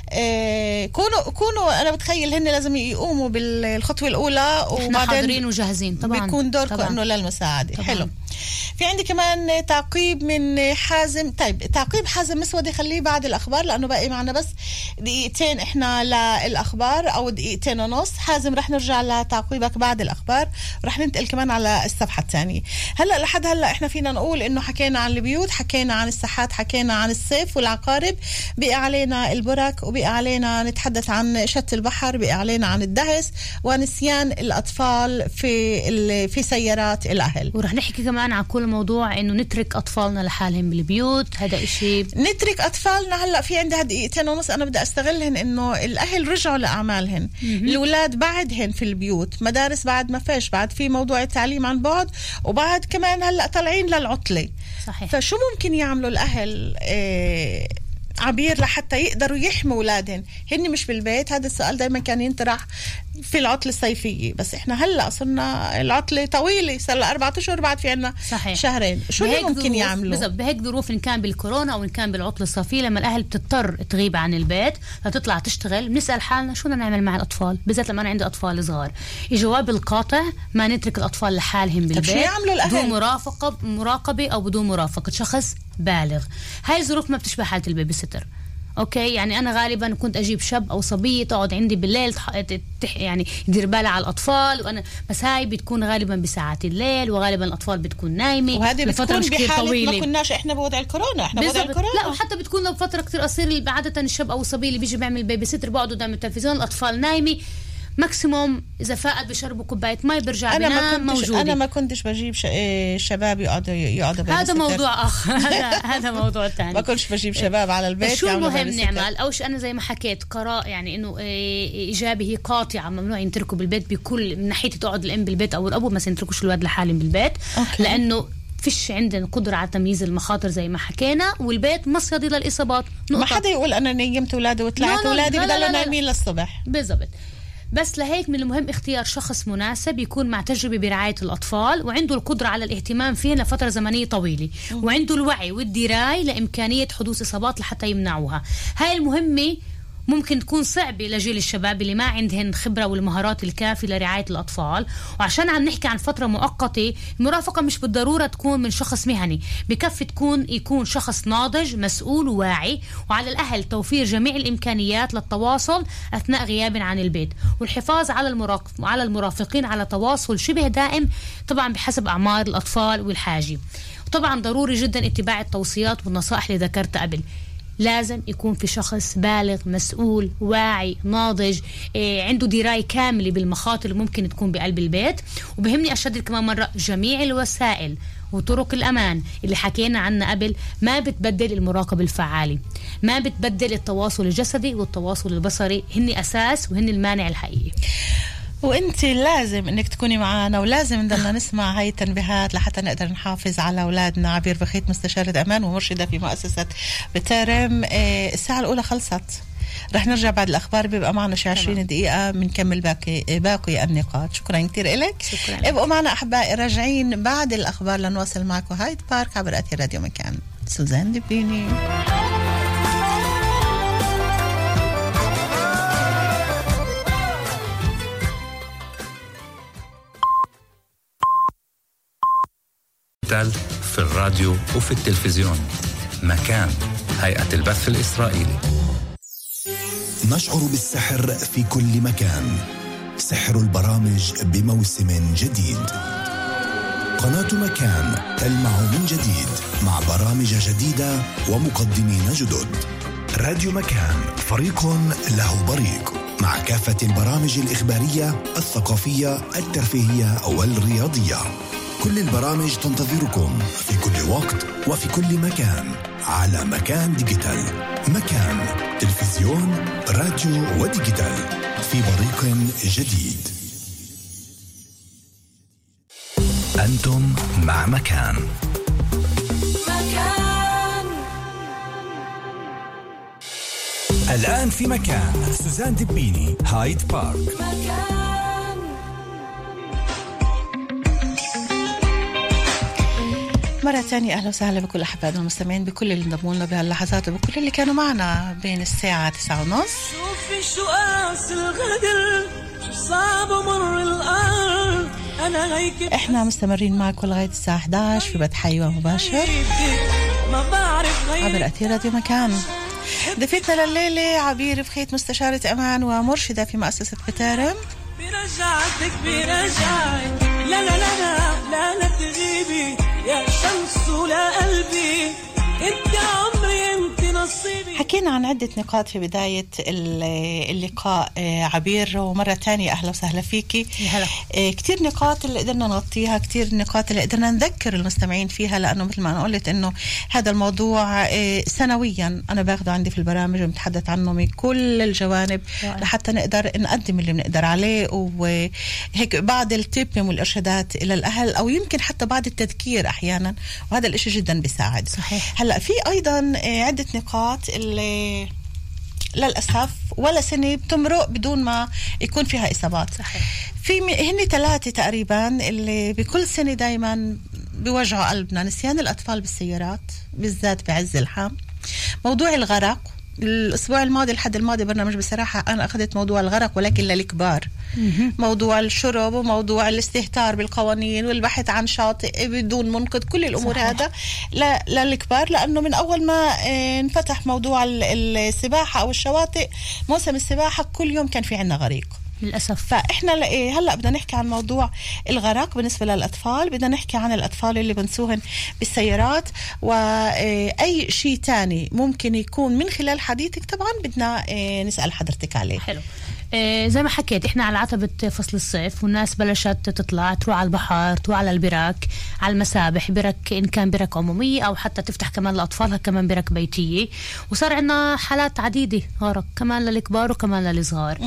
S1: كونوا كونوا أنا بتخيل هن لازم يقوموا بالخطوة الأولى
S2: إحنا حاضرين وجاهزين. طبعا.
S1: بيكون دوركم. إنه للمساعدة.
S2: طبعاً.
S1: حلو. في عندي كمان تعقيب من حازم. طيب تعقيب حازم مسودي خليه بعد الأخبار لأنه باقي معنا بس دقيقتين إحنا للأخبار أو دقيقتين ونص. حازم رح نرجع لتعقيبك بعد الأخبار. رح ننتقل كمان على الصفحة الثانية. هلأ لحد هلأ إحنا فينا نقول إنه حكينا عن البيوت حكينا عن الساحات حكينا عن الصيف والعقارب. بقي علينا البرك وبقي علينا نتحدث عن شط البحر بقي علينا عن الدهس ونسيان الأطفال في في سيارات الأهل.
S2: ورح نحكي كمان عن كل موضوع إنه نترك أطفالنا لحالهم بالبيوت هذا إشي.
S1: نترك أطفالنا هلأ في عندها دقيقتين ونص أنا بدي أستغلهن إنه الأهل رجعوا لأعمالهن. الأولاد بعدهن في البيوت مدارس بعد ما فيش بعد في موضوع التعليم عن بعد وبعد كمان هلأ طالعين للعطلة.
S2: صحيح.
S1: فشو ممكن يعملوا الأهل؟ إيه عبير لحتى يقدروا يحموا أولادهم. هن مش بالبيت هذا السؤال دائما كان ينطرح في العطلة الصيفية. بس إحنا هلأ صرنا العطلة طويلة صار لها أربعة أشهر بعد في عنا
S2: صحيح.
S1: شهرين. شو اللي ممكن يعملوا؟
S2: بالضبط بهيك ظروف إن كان بالكورونا أو ان كان بالعطلة الصيفية لما الأهل بتضطر تغيب عن البيت لتطلع تشتغل بنسأل حالنا شو بدنا نعمل مع الأطفال بالذات لما أنا عندي أطفال صغار. الجواب القاطع ما نترك الأطفال لحالهم بالبيت
S1: شو يعملوا الأهل؟
S2: بدون مرافقه مراقبة أو بدون مرافقة شخص بالغ. هاي الظروف ما بتشبه حالة ال babysitter okay؟ يعني أنا غالبا كنت أجيب شاب أو صبية تقعد عندي بالليل تح... يعني يدير بالها على الأطفال وأنا بس هاي بتكون غالبا بساعات الليل وغالبا الأطفال بتكون نايمة
S1: وهذه بتكون
S2: مش طويلة.
S1: ما كناش إحنا بوضع الكورونا إحنا بوضع الكورونا.
S2: لا وحتى بتكون لو فترة كتير قصيرة عادة الشاب أو الصبي اللي بيجي بيعمل babysitter بقعدوا قدام التلفزيون الأطفال نايمة. maximum إذا فاقت بشربوا كوباية مي برجع
S1: أنا ما كنتش
S2: موجودة
S1: أنا ما كنتش بجيب. إيه، شباب يقعدوا يقعدوا
S2: هذا. موضوع آخر [LAUGHS] هذا هذا موضوع [LAUGHS] ثاني
S1: ما كنتش بجيب شباب على البيت
S2: شو المهم. نعمل شيء أنا زي ما حكيت قراء يعني إنه إيه، إيجابي هي قاطعة ممنوع ينتركوا بالبيت بكل من ناحية تقعد الأم بالبيت أو الابو ما ينتركوش الاولاد لحالهم بالبيت
S1: okay.
S2: لأنه فيش عندنا قدرة على تمييز المخاطر زي ما حكينا والبيت مصيدة للإصابات
S1: ما. حدا يقول أنا نيمت أولادي وطلعت
S2: لا،
S1: بضلوا. نايمين للصبح
S2: بالضبط بس لهيك من المهم اختيار شخص مناسب يكون مع تجربة برعاية الأطفال وعنده القدرة على الاهتمام فيهم لفترة زمنية طويلة وعنده الوعي والدراية لإمكانية حدوث إصابات لحتى يمنعوها. هاي المهمة ممكن تكون صعبة لجيل الشباب اللي ما عندهن خبرة والمهارات الكافية لرعاية الأطفال. وعشان عم نحكي عن فترة مؤقتة المرافقة مش بالضرورة تكون من شخص مهني. بكفي تكون يكون شخص ناضج مسؤول وواعي وعلى الأهل توفير جميع الإمكانيات للتواصل أثناء غياب عن البيت. والحفاظ على. على المرافقين على تواصل شبه دائم طبعا بحسب أعمار الأطفال والحاجة. وطبعا ضروري جدا اتباع التوصيات والنصائح اللي ذكرتها قبل. لازم يكون في شخص بالغ مسؤول واعي ناضج إيه عنده دراية كاملة بالمخاطر اللي ممكن تكون بقلب البيت. وبهمني اشدد كمان مرة جميع الوسائل وطرق الأمان اللي حكينا عنها قبل ما بتبدل المراقبة الفعالة ما بتبدل التواصل الجسدي والتواصل البصري. هن أساس وهن المانع الحقيقي.
S1: وانت لازم انك تكوني معنا ولازم نضلنا [LAUGHS] نسمع هاي التنبيهات لحتى نقدر نحافظ على أولادنا. عبير بخيت مستشارة أمان ومرشدة في مؤسسة بترم. آه، الساعة الأولى خلصت. رح نرجع بعد الأخبار. بيبقى معنا شي 20 دقيقة بنكمل باقي باقي النقاط. شكرا كثير لك
S2: شكراً.
S1: ابقوا معنا أحبائي راجعين بعد الأخبار لنواصل معكم هايد بارك عبر أثير راديو مكان. سوزان دبيني.
S5: تل في الراديو وفي التلفزيون. مكان هيئة البث الإسرائيلي.
S6: نشعر بالسحر في كل مكان. سحر البرامج بموسم جديد. قناة مكان تلمع من جديد مع برامج جديدة ومقدمين جدد. راديو مكان فريق له بريق مع كافة البرامج الإخبارية الثقافية الترفيهية والرياضية. كل البرامج تنتظركم في كل وقت وفي كل مكان على مكان digital. مكان تلفزيون راديو و digital في بريق جديد. أنتم مع مكان. الآن في مكان. سوزان دبيني هايد بارك.
S1: مرة تانية أهلا وسهلا بكل أحبائنا المستمعين بكل اللي انضموا لنا بهاللحظات وبكل اللي كانوا معنا بين الساعة تسعة ونص.
S3: شوفي شو قاس الغدر شو صعب مر الأرض. أنا هيك
S1: إحنا مستمرين معكم لغاية الساعة 11 في بث حي ومباشر
S3: ما بعرف
S1: عبر أثير راديو مكان. ضيفتنا لليلة عبير بخيت مستشارة أمان ومرشدة في مؤسسة بتارم
S3: برجعتك برجعك لا لا لا لا لا تغيبي يا شمس ولا قلبي انت عمري انت
S1: حكينا عن عدة نقاط في بداية ال- اللقاء آه، عبير ومرة تانية أهلا وسهلا فيكي. آه، كتير نقاط اللي قدرنا نغطيها كتير نقاط اللي قدرنا نذكر المستمعين فيها لأنه مثل ما أنا قلت أنه هذا الموضوع آه، سنويا أنا باخده عندي في البرامج وبنتحدث عنه من كل الجوانب. لحتى نقدر نقدم اللي بنقدر عليه وهيك بعض التيب والإرشادات إلى الأهل أو يمكن حتى بعض التذكير أحيانا وهذا الإشي جدا بيساعد
S2: صحيح.
S1: هلأ في أيضا آه، عدة نقاط اللي للأسف ولا سنة بتمرق بدون ما يكون فيها إصابات
S2: صحيح.
S1: في هن ثلاثة تقريبا اللي بكل سنة دائما بيوجعوا قلبنا نسيان الأطفال بالسيارات بالذات بعز الحام موضوع الغرق الأسبوع الماضي الحد الماضي برنامج بصراحة أنا أخذت موضوع الغرق ولكن للكبار. موضوع الشرب وموضوع الاستهتار بالقوانين والبحث عن شاطئ بدون منقذ كل الأمور
S2: صحيح.
S1: هذا للكبار لأنه من أول ما آه، انفتح موضوع ال- السباحة أو الشواطئ موسم السباحة كل يوم كان في عنا غريق.
S2: للأسف.
S1: فإحنا هلأ بدنا نحكي عن موضوع الغرق بالنسبة للأطفال. بدنا نحكي عن الأطفال اللي بنسوهن بالسيارات. وأي شيء تاني ممكن يكون من خلال حديثك طبعا بدنا إيه، نسأل حضرتك عليه.
S2: حلو. آه، زي ما حكيت إحنا على عتبة فصل الصيف والناس بلشت تطلع تروح على البحر تروح على البرك على المسابح برك إن كان برك عمومية أو حتى تفتح كمان لأطفالها كمان برك بيتية وصار عندنا حالات عديدة غرق كمان للكبار وكمان للصغار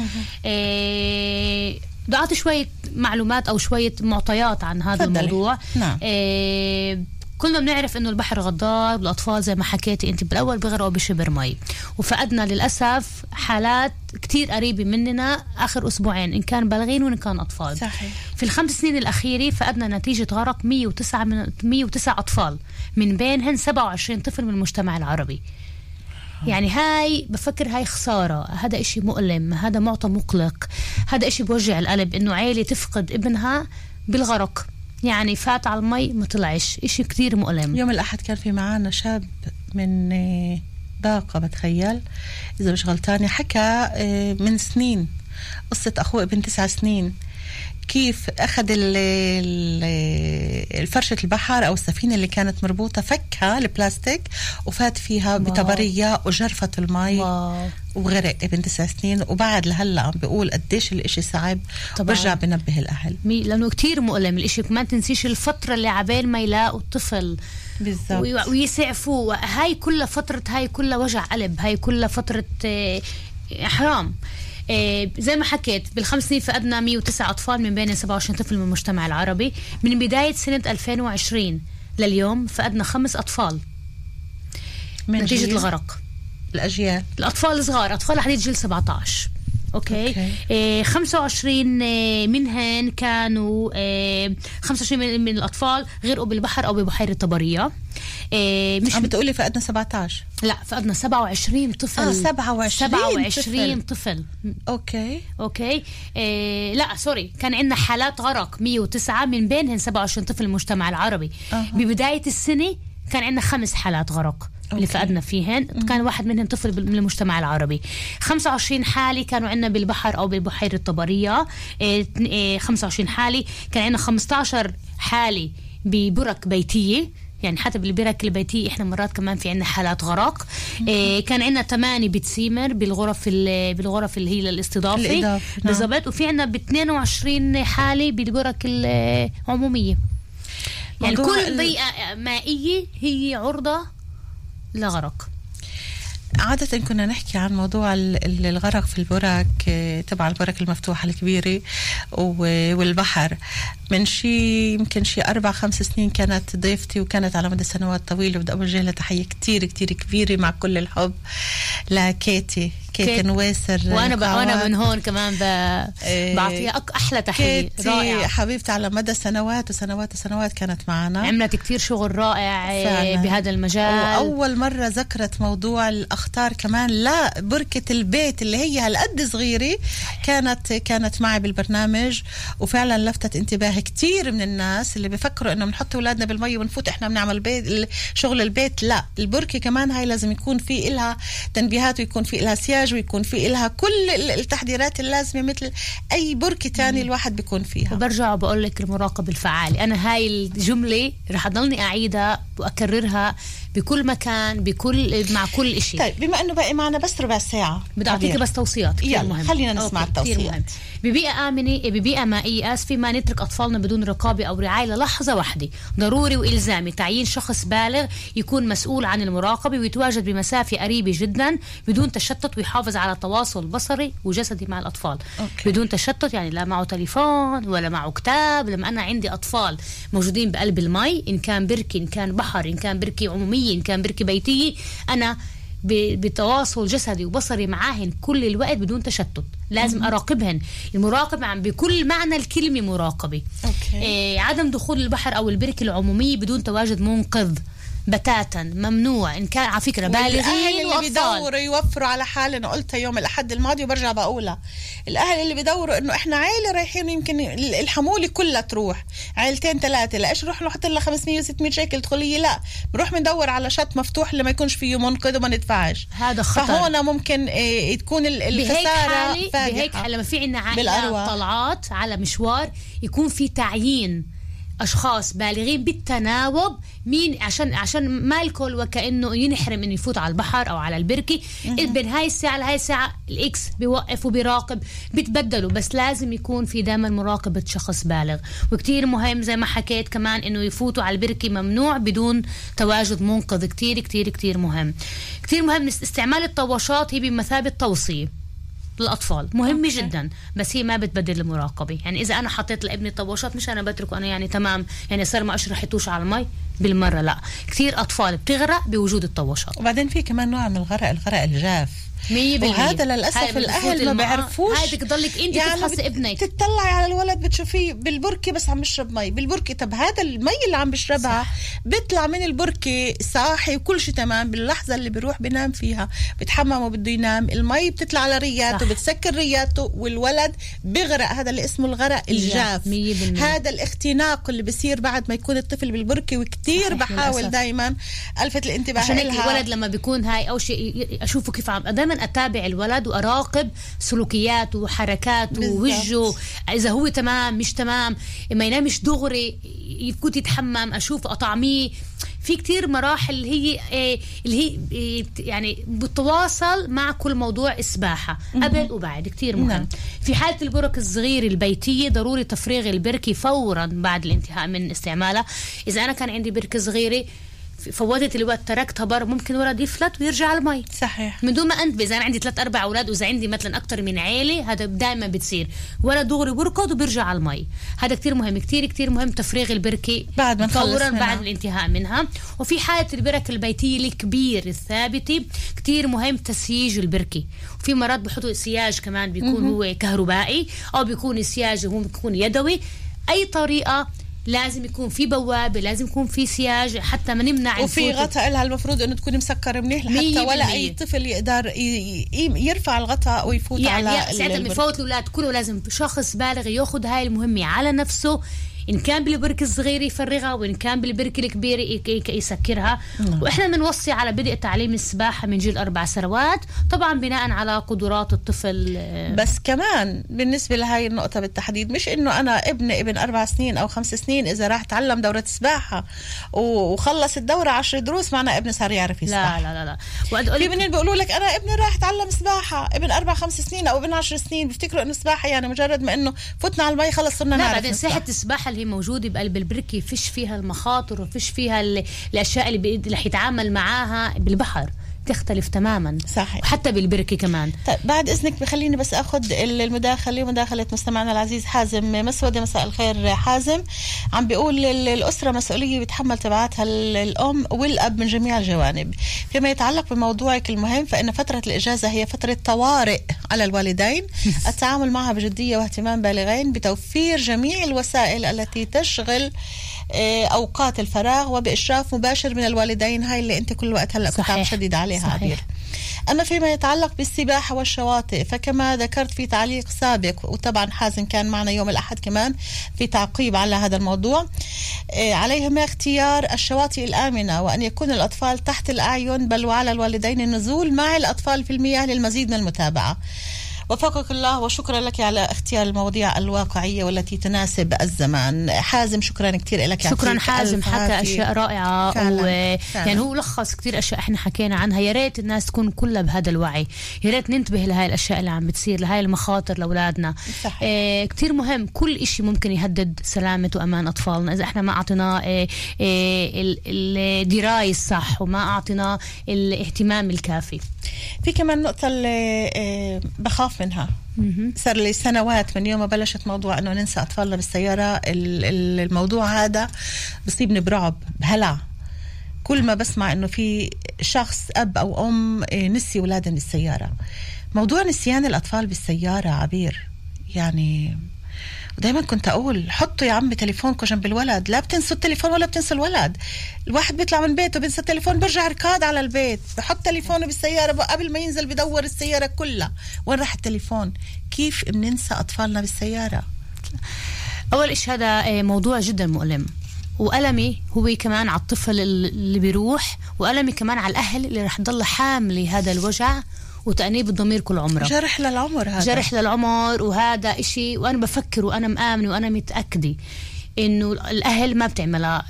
S2: آه، بدي اعطي شوية معلومات أو شوية معطيات عن هذا
S1: تفضلي.
S2: الموضوع
S1: نعم.
S2: آه، كلنا بنعرف إنه البحر غدار والاطفال زي ما حكيتي أنت بالأول بيغرقوا بشبر مي. وفقدنا للأسف حالات كتير قريبة مننا آخر أسبوعين إن كان بالغين وإن كان أطفال.
S1: صحيح.
S2: في الخمس سنين الأخيرة فقدنا نتيجة غرق 109 من 109 أطفال من بينهن 27 طفل من المجتمع العربي. يعني هاي بفكر هاي خسارة. هذا إشي مؤلم هذا معطى مقلق. هذا إشي بوجع القلب إنه عيلة تفقد ابنها بالغرق. يعني فات على المي ما طلعش. إشي كتير مؤلم.
S1: يوم الأحد كان في معانا شاب من آه، باقة بتخيل. إذا مش غلطانة حكى آه، من سنين. قصة أخوه ابن تسع سنين. كيف أخذ ال- ال- الفرشه البحر أو السفينة اللي كانت مربوطة فكها البلاستيك وفات فيها بطبرية وجرفت المي
S2: wow.
S1: وغرق ابن تسع سنين وبعد لهلا عم بيقول قديش الإشي صعب.
S2: طبعاً.
S1: وبرجع بنبه الأهل.
S2: مي- لأنه كتير مؤلم الإشي. ما تنسيش الفترة اللي عبال ما يلاقوا الطفل.
S1: بالضبط.
S2: وي- ويسعفوه. هاي كلها فترة هاي كلها وجع قلب. هاي كلها فترة آه، حرام زي ما حكيت بالخمس سنين فقدنا 109 أطفال من بين 27 طفل من المجتمع العربي. من بداية سنة 2020 لليوم فقدنا خمس أطفال.
S1: من
S2: نتيجة الغرق.
S1: الأجيال.
S2: الأطفال صغار أطفال لحد جيل 17 okay,
S1: okay.
S2: إيه 25 آه، منهن كانوا آه 25 من, الأطفال غرقوا بالبحر أو ببحيرة طبرية. إيه مش
S1: عم بتقولي فقدنا 17
S2: لا فقدنا 27 طفل.
S1: آه، 27
S2: 27 طفل,
S1: okay.
S2: okay؟ إيه لا سوري. كان عندنا حالات غرق 109 من بينهن 27 طفل المجتمع العربي.
S1: أها.
S2: ببداية السنة كان عندنا خمس حالات غرق. اللي. فقدنا فيهن. كان واحد منهم طفل من المجتمع العربي. 25 حالة كانوا عندنا بالبحر أو بالبحيرة الطبرية. إيه، اتن- إيه، 25 حالة كان عندنا 15 حالة ببرك بيتية. يعني حتى بالبرك البيتية إحنا مرات كمان في عندنا حالات غرق. إيه كان عندنا ثمانية بتسيمر بالغرف ال- بالغرف اللي هي الاستضافة
S1: الإضافة، نعم.
S2: بالضبط. وفي عندنا ب 22 حالة بالبرك العمومية يعني
S1: موضوع
S2: كل بيئة مائية هي عرضة لغرق
S1: عادة كنا نحكي عن موضوع ال- ال- الغرق في البرك آه، تبع البرك المفتوحة الكبيرة والبحر. من شي يمكن شي أربع خمس سنين كانت ضيفتي وكانت على مدى سنوات طويلة بدي أوجه لها تحية كتير كتير كبيرة مع كل الحب لكيتي كيتي
S2: كيت.
S1: نويسر
S2: وأنا ب...
S1: وأنا.
S2: من هون كمان ب...
S1: إيه.
S2: بعطيها أك... أحلى تحيه
S1: كيتي
S2: رائعه
S1: حبيبتي على مدى سنوات وسنوات وسنوات كانت معنا
S2: عملت كتير شغل رائع إيه،
S1: فعلاً.
S2: بهذا المجال
S1: وأول مرة ذكرت موضوع الأخطار كمان لا بركة البيت اللي هي هالقد صغيرة كانت كانت معي بالبرنامج وفعلا لفتت انتباه كتير من الناس اللي بفكروا إنه بنحط أولادنا بالمي ونفوت إحنا بنعمل بيت شغل البيت لا البركة كمان هاي لازم يكون في إلها تنبيهات ويكون في إلها سياج ويكون في إلها كل ال- التحضيرات اللازمة مثل أي بركة تاني الواحد بيكون فيها.
S2: وبرجع وبقول لك المراقبة الفعالة. أنا هاي الجملة رح أضلني أعيدها وأكررها بكل مكان بكل مع كل إشي
S1: طيب بما إنه باقي معنا بس ربع ساعة
S2: بدي أعطيك
S1: عبير.
S2: بس توصيات
S1: يلا،
S2: مهم.
S1: خلينا نسمع التوصيات.
S2: مهم. ببيئة آمنة ببيئة مائية آسفة ما نترك أطفالنا بدون رقابة أو رعاية للحظة واحدة ضروري وإلزامي تعيين شخص بالغ يكون مسؤول عن المراقبة ويتواجد بمسافة قريبة جدا بدون تشتت ويحافظ على تواصل بصري وجسدي مع الأطفال
S1: okay.
S2: بدون تشتت يعني لا معه تليفون ولا معه كتاب لما أنا عندي أطفال موجودين بقلب المي إن كان بركي إن كان بحر إن كان بركي عمومية إن كان بركي بيتية أنا ب- بتواصل جسدي وبصري معاهن كل الوقت بدون تشتت. لازم أراقبهن. المراقبه عم بكل معنى الكلمة مراقبة.
S1: okay.
S2: إيه عدم دخول البحر أو البركة العمومية بدون تواجد منقذ. بتاتا ممنوع. إن كان على
S1: فكرة
S2: بالغين
S1: اللي
S2: واطفال
S1: بيدوروا يوفروا على حال. أنا قلتها يوم الأحد الماضي وبرجع بقولها. الأهل اللي بيدوروا إنه إحنا عائله رايحين يمكن ال- الحموله كلها تروح. عائلتين ثلاثة لايش نروح نحط لها 500 و600 شيكل دخوليه لا. بنروح بندور على شط مفتوح اللي ما يكونش فيه منقذ وما ندفعش.
S2: هذا خطر.
S1: فهون ممكن إيه تكون ال-
S2: بهيك الخسارة بهيك
S1: فادحة.
S2: حالة لما في عنا عائلات. طلعات على مشوار يكون في تعيين. أشخاص بالغين بالتناوب مين عشان عشان ما الكل وكأنه ينحرم إنه يفوت على البحر أو على البركة. بين هاي الساعة لهاي الساعة الإكس بيوقف وبيراقب بتبدلوا بس لازم يكون في دائما مراقبة شخص بالغ. وكتير مهم زي ما حكيت كمان إنه يفوتوا على البركة ممنوع بدون تواجد منقذ. كتير كتير كتير مهم. كتير مهم استعمال الطواشات هي بمثابة توصية. للاطفال مهمه
S1: okay.
S2: جدا. بس هي ما بتبدل المراقبة. يعني إذا أنا حطيت لابني طواشات مش أنا بتركه أنا يعني تمام. يعني صار ما اشرحتوش على المي. بالمرة لا. كثير أطفال بتغرق بوجود الطواشات
S1: وبعدين في كمان نوع من الغرق الغرق الجاف. وهذا
S2: للأسف
S1: الأهل ما. بيعرفوش.
S2: هاي بدك تضلك انت
S1: بت-
S2: ابنك.
S1: تطلعي على الولد بتشوفيه بالبركة بس عم بيشرب مي. بالبركة طب هذا المي اللي عم بيشربها بيطلع من البركة صاحي وكل شيء تمام باللحظة اللي بيروح بينام فيها. بتحمم وبده ينام. المي بتطلع على رياته. بتسكر رياته والولد بيغرق هذا اللي اسمه الغرق الجاف. هذا الاختناق اللي بصير بعد ما يكون الطفل بالبركة
S2: صحيح
S1: بحاول. دائما ألفت الانتباه
S2: عشان هيك
S1: إلها.
S2: الولد لما بيكون هاي أو شيء أشوفه كيف عم دائما أتابع الولد وأراقب سلوكياته وحركاته. ووجهه إذا هو تمام مش تمام ما ينامش دغري يفوت يتحمم أشوف أطعميه في كتير مراحل اللي هي إيه اللي هي بت- يعني بتواصل مع كل موضوع السباحه قبل وبعد كتير مهم.
S1: نعم.
S2: في حالة البرك الصغير البيتية ضروري تفريغ البركة فورا بعد الانتهاء من استعمالها. إذا أنا كان عندي بركة صغيرة فوتت الوقت تركتها برا ممكن ولد يفلت ويرجع على المي.
S1: صحيح.
S2: من دون ما انتبه إذا أنا عندي ثلاث أربع أولاد وإذا عندي مثلا أكثر من عيلة هذا دائما بتصير. ولا دغري بركض وبيرجع على المي. هذا كتير مهم كتير كتير مهم تفريغ البركة.
S1: بعد ما
S2: فورا. بعد الانتهاء منها. وفي حالة البرك البيتية الكبير الثابتة كتير مهم تسييج البركة. وفي مرات بحطوا سياج كمان بيكون هو كهربائي أو بيكون السياج هو بيكون يدوي. أي طريقة لازم يكون في بوابة لازم يكون في سياج حتى ما نمنع
S1: وفي. غطاء لها المفروض إنه تكون مسكر منيح لحتى ولا. أي طفل يقدر يرفع الغطاء ويفوت
S2: يعني
S1: على
S2: يا- ساعتها. بفوت الأولاد كله لازم شخص بالغ ياخذ هاي المهمة على نفسه إن كان بالبركه الصغيره يفرغها وإن كان بالبركه الكبيره يك- يك- يسكرها. وإحنا بنوصي على بدء تعليم السباحة من جيل أربع سنوات طبعا بناء على قدرات الطفل.
S1: بس كمان بالنسبة لهاي النقطة بالتحديد مش إنه أنا ابني ابن أربع سنين أو خمس سنين إذا راح تعلم دورة سباحة و- وخلص الدورة عشر دروس معنى ابني صار يعرف يسبح.
S2: لا لا لا. لا
S1: في بنين بيقولوا لك أنا ابني راح يتعلم سباحة ابن أربع خمس سنين أو ابن عشر سنين بيفتكروا إنه السباحة يعني مجرد ما إنه فتنا على المي خلص صرنا
S2: لا
S1: نعرف
S2: بعدين
S1: نسبح.
S2: ساحة اللي هي موجودة بقلب البركة فيش فيها المخاطر وفيش فيها ال- الأشياء اللي اللي حيتعامل معاها بالبحر. تختلف تماما.
S1: صحيح.
S2: وحتى بالبركة كمان.
S1: طيب بعد إذنك بخليني بس آخذ المداخلة مداخله مستمعنا العزيز حازم مسودة. مساء الخير حازم. عم بيقول ال- الأسرة مسؤولية بيتحمل تبعاتها ال- الأم والأب من جميع الجوانب. فيما يتعلق بموضوعك المهم فإن فترة الإجازة هي فترة طوارئ على الوالدين. [LAUGHS] التعامل معها بجدية واهتمام بالغين بتوفير جميع الوسائل التي تشغل آه، أوقات الفراغ وبإشراف مباشر من الوالدين هاي اللي أنت كل وقت هلأ كنت عم. تشدد عليها
S2: صحيح.
S1: عبير أما فيما يتعلق بالسباحة والشواطئ فكما ذكرت في تعليق سابق وطبعا حازم كان معنا يوم الأحد كمان في تعقيب على هذا الموضوع آه، عليهما اختيار الشواطئ الآمنة وأن يكون الأطفال تحت الأعين بل وعلى الوالدين النزول مع الأطفال في المياه للمزيد من المتابعة وفقك الله وشكرا لك على اختيار المواضيع الواقعية والتي تناسب الزمان. حازم شكرا كثير لك.
S2: شكرا حازم حكى
S1: عافية.
S2: أشياء رائعة
S1: فعلاً،
S2: و...
S1: فعلاً.
S2: يعني هو لخص كتير أشياء إحنا حكينا عنها. يا ريت الناس تكون كلها بهذا الوعي. يا ريت ننتبه لهاي الأشياء اللي عم بتصير لهاي المخاطر لأولادنا.
S1: صحيح.
S2: آه كتير مهم. كل إشي ممكن يهدد سلامة وأمان أطفالنا. إذا إحنا ما أعطيناه آه آه ال- الدراية الصح وما أعطيناه الاهتمام الكافي.
S1: في كمان نقطة اللي آه، بخاف منها. صار لي سنوات من يوم ما بلشت موضوع إنه ننسى اطفالنا بالسيارة. ال- ال- الموضوع هذا بصيبني برعب بهلع. كل ما بسمع إنه في شخص أب أو أم آه، نسي أولادهم بالسيارة. موضوع نسيان الأطفال بالسيارة عبير. يعني ودايما كنت أقول حطوا يا عمي تليفونكم جنب الولد. لا بتنسوا التليفون ولا بتنسوا الولد. الواحد بيطلع من بيته بينسى التليفون برجع ركاد على البيت. بحط تليفونه بالسيارة قبل ما ينزل بدور السيارة كلها. وين راح التليفون؟ كيف بننسى أطفالنا بالسيارة؟
S2: أول إشي هذا آه، موضوع جدا مؤلم. وألمي هو كمان على الطفل اللي بيروح وألمي كمان على الأهل اللي رح تضل حاملة هذا الوجع وتأنيب الضمير كل عمرها
S1: جرح للعمر هذا.
S2: جرح للعمر وهذا إشي وأنا بفكر وأنا مآمنة وأنا متأكدة. إنه الأهل ما بتعملها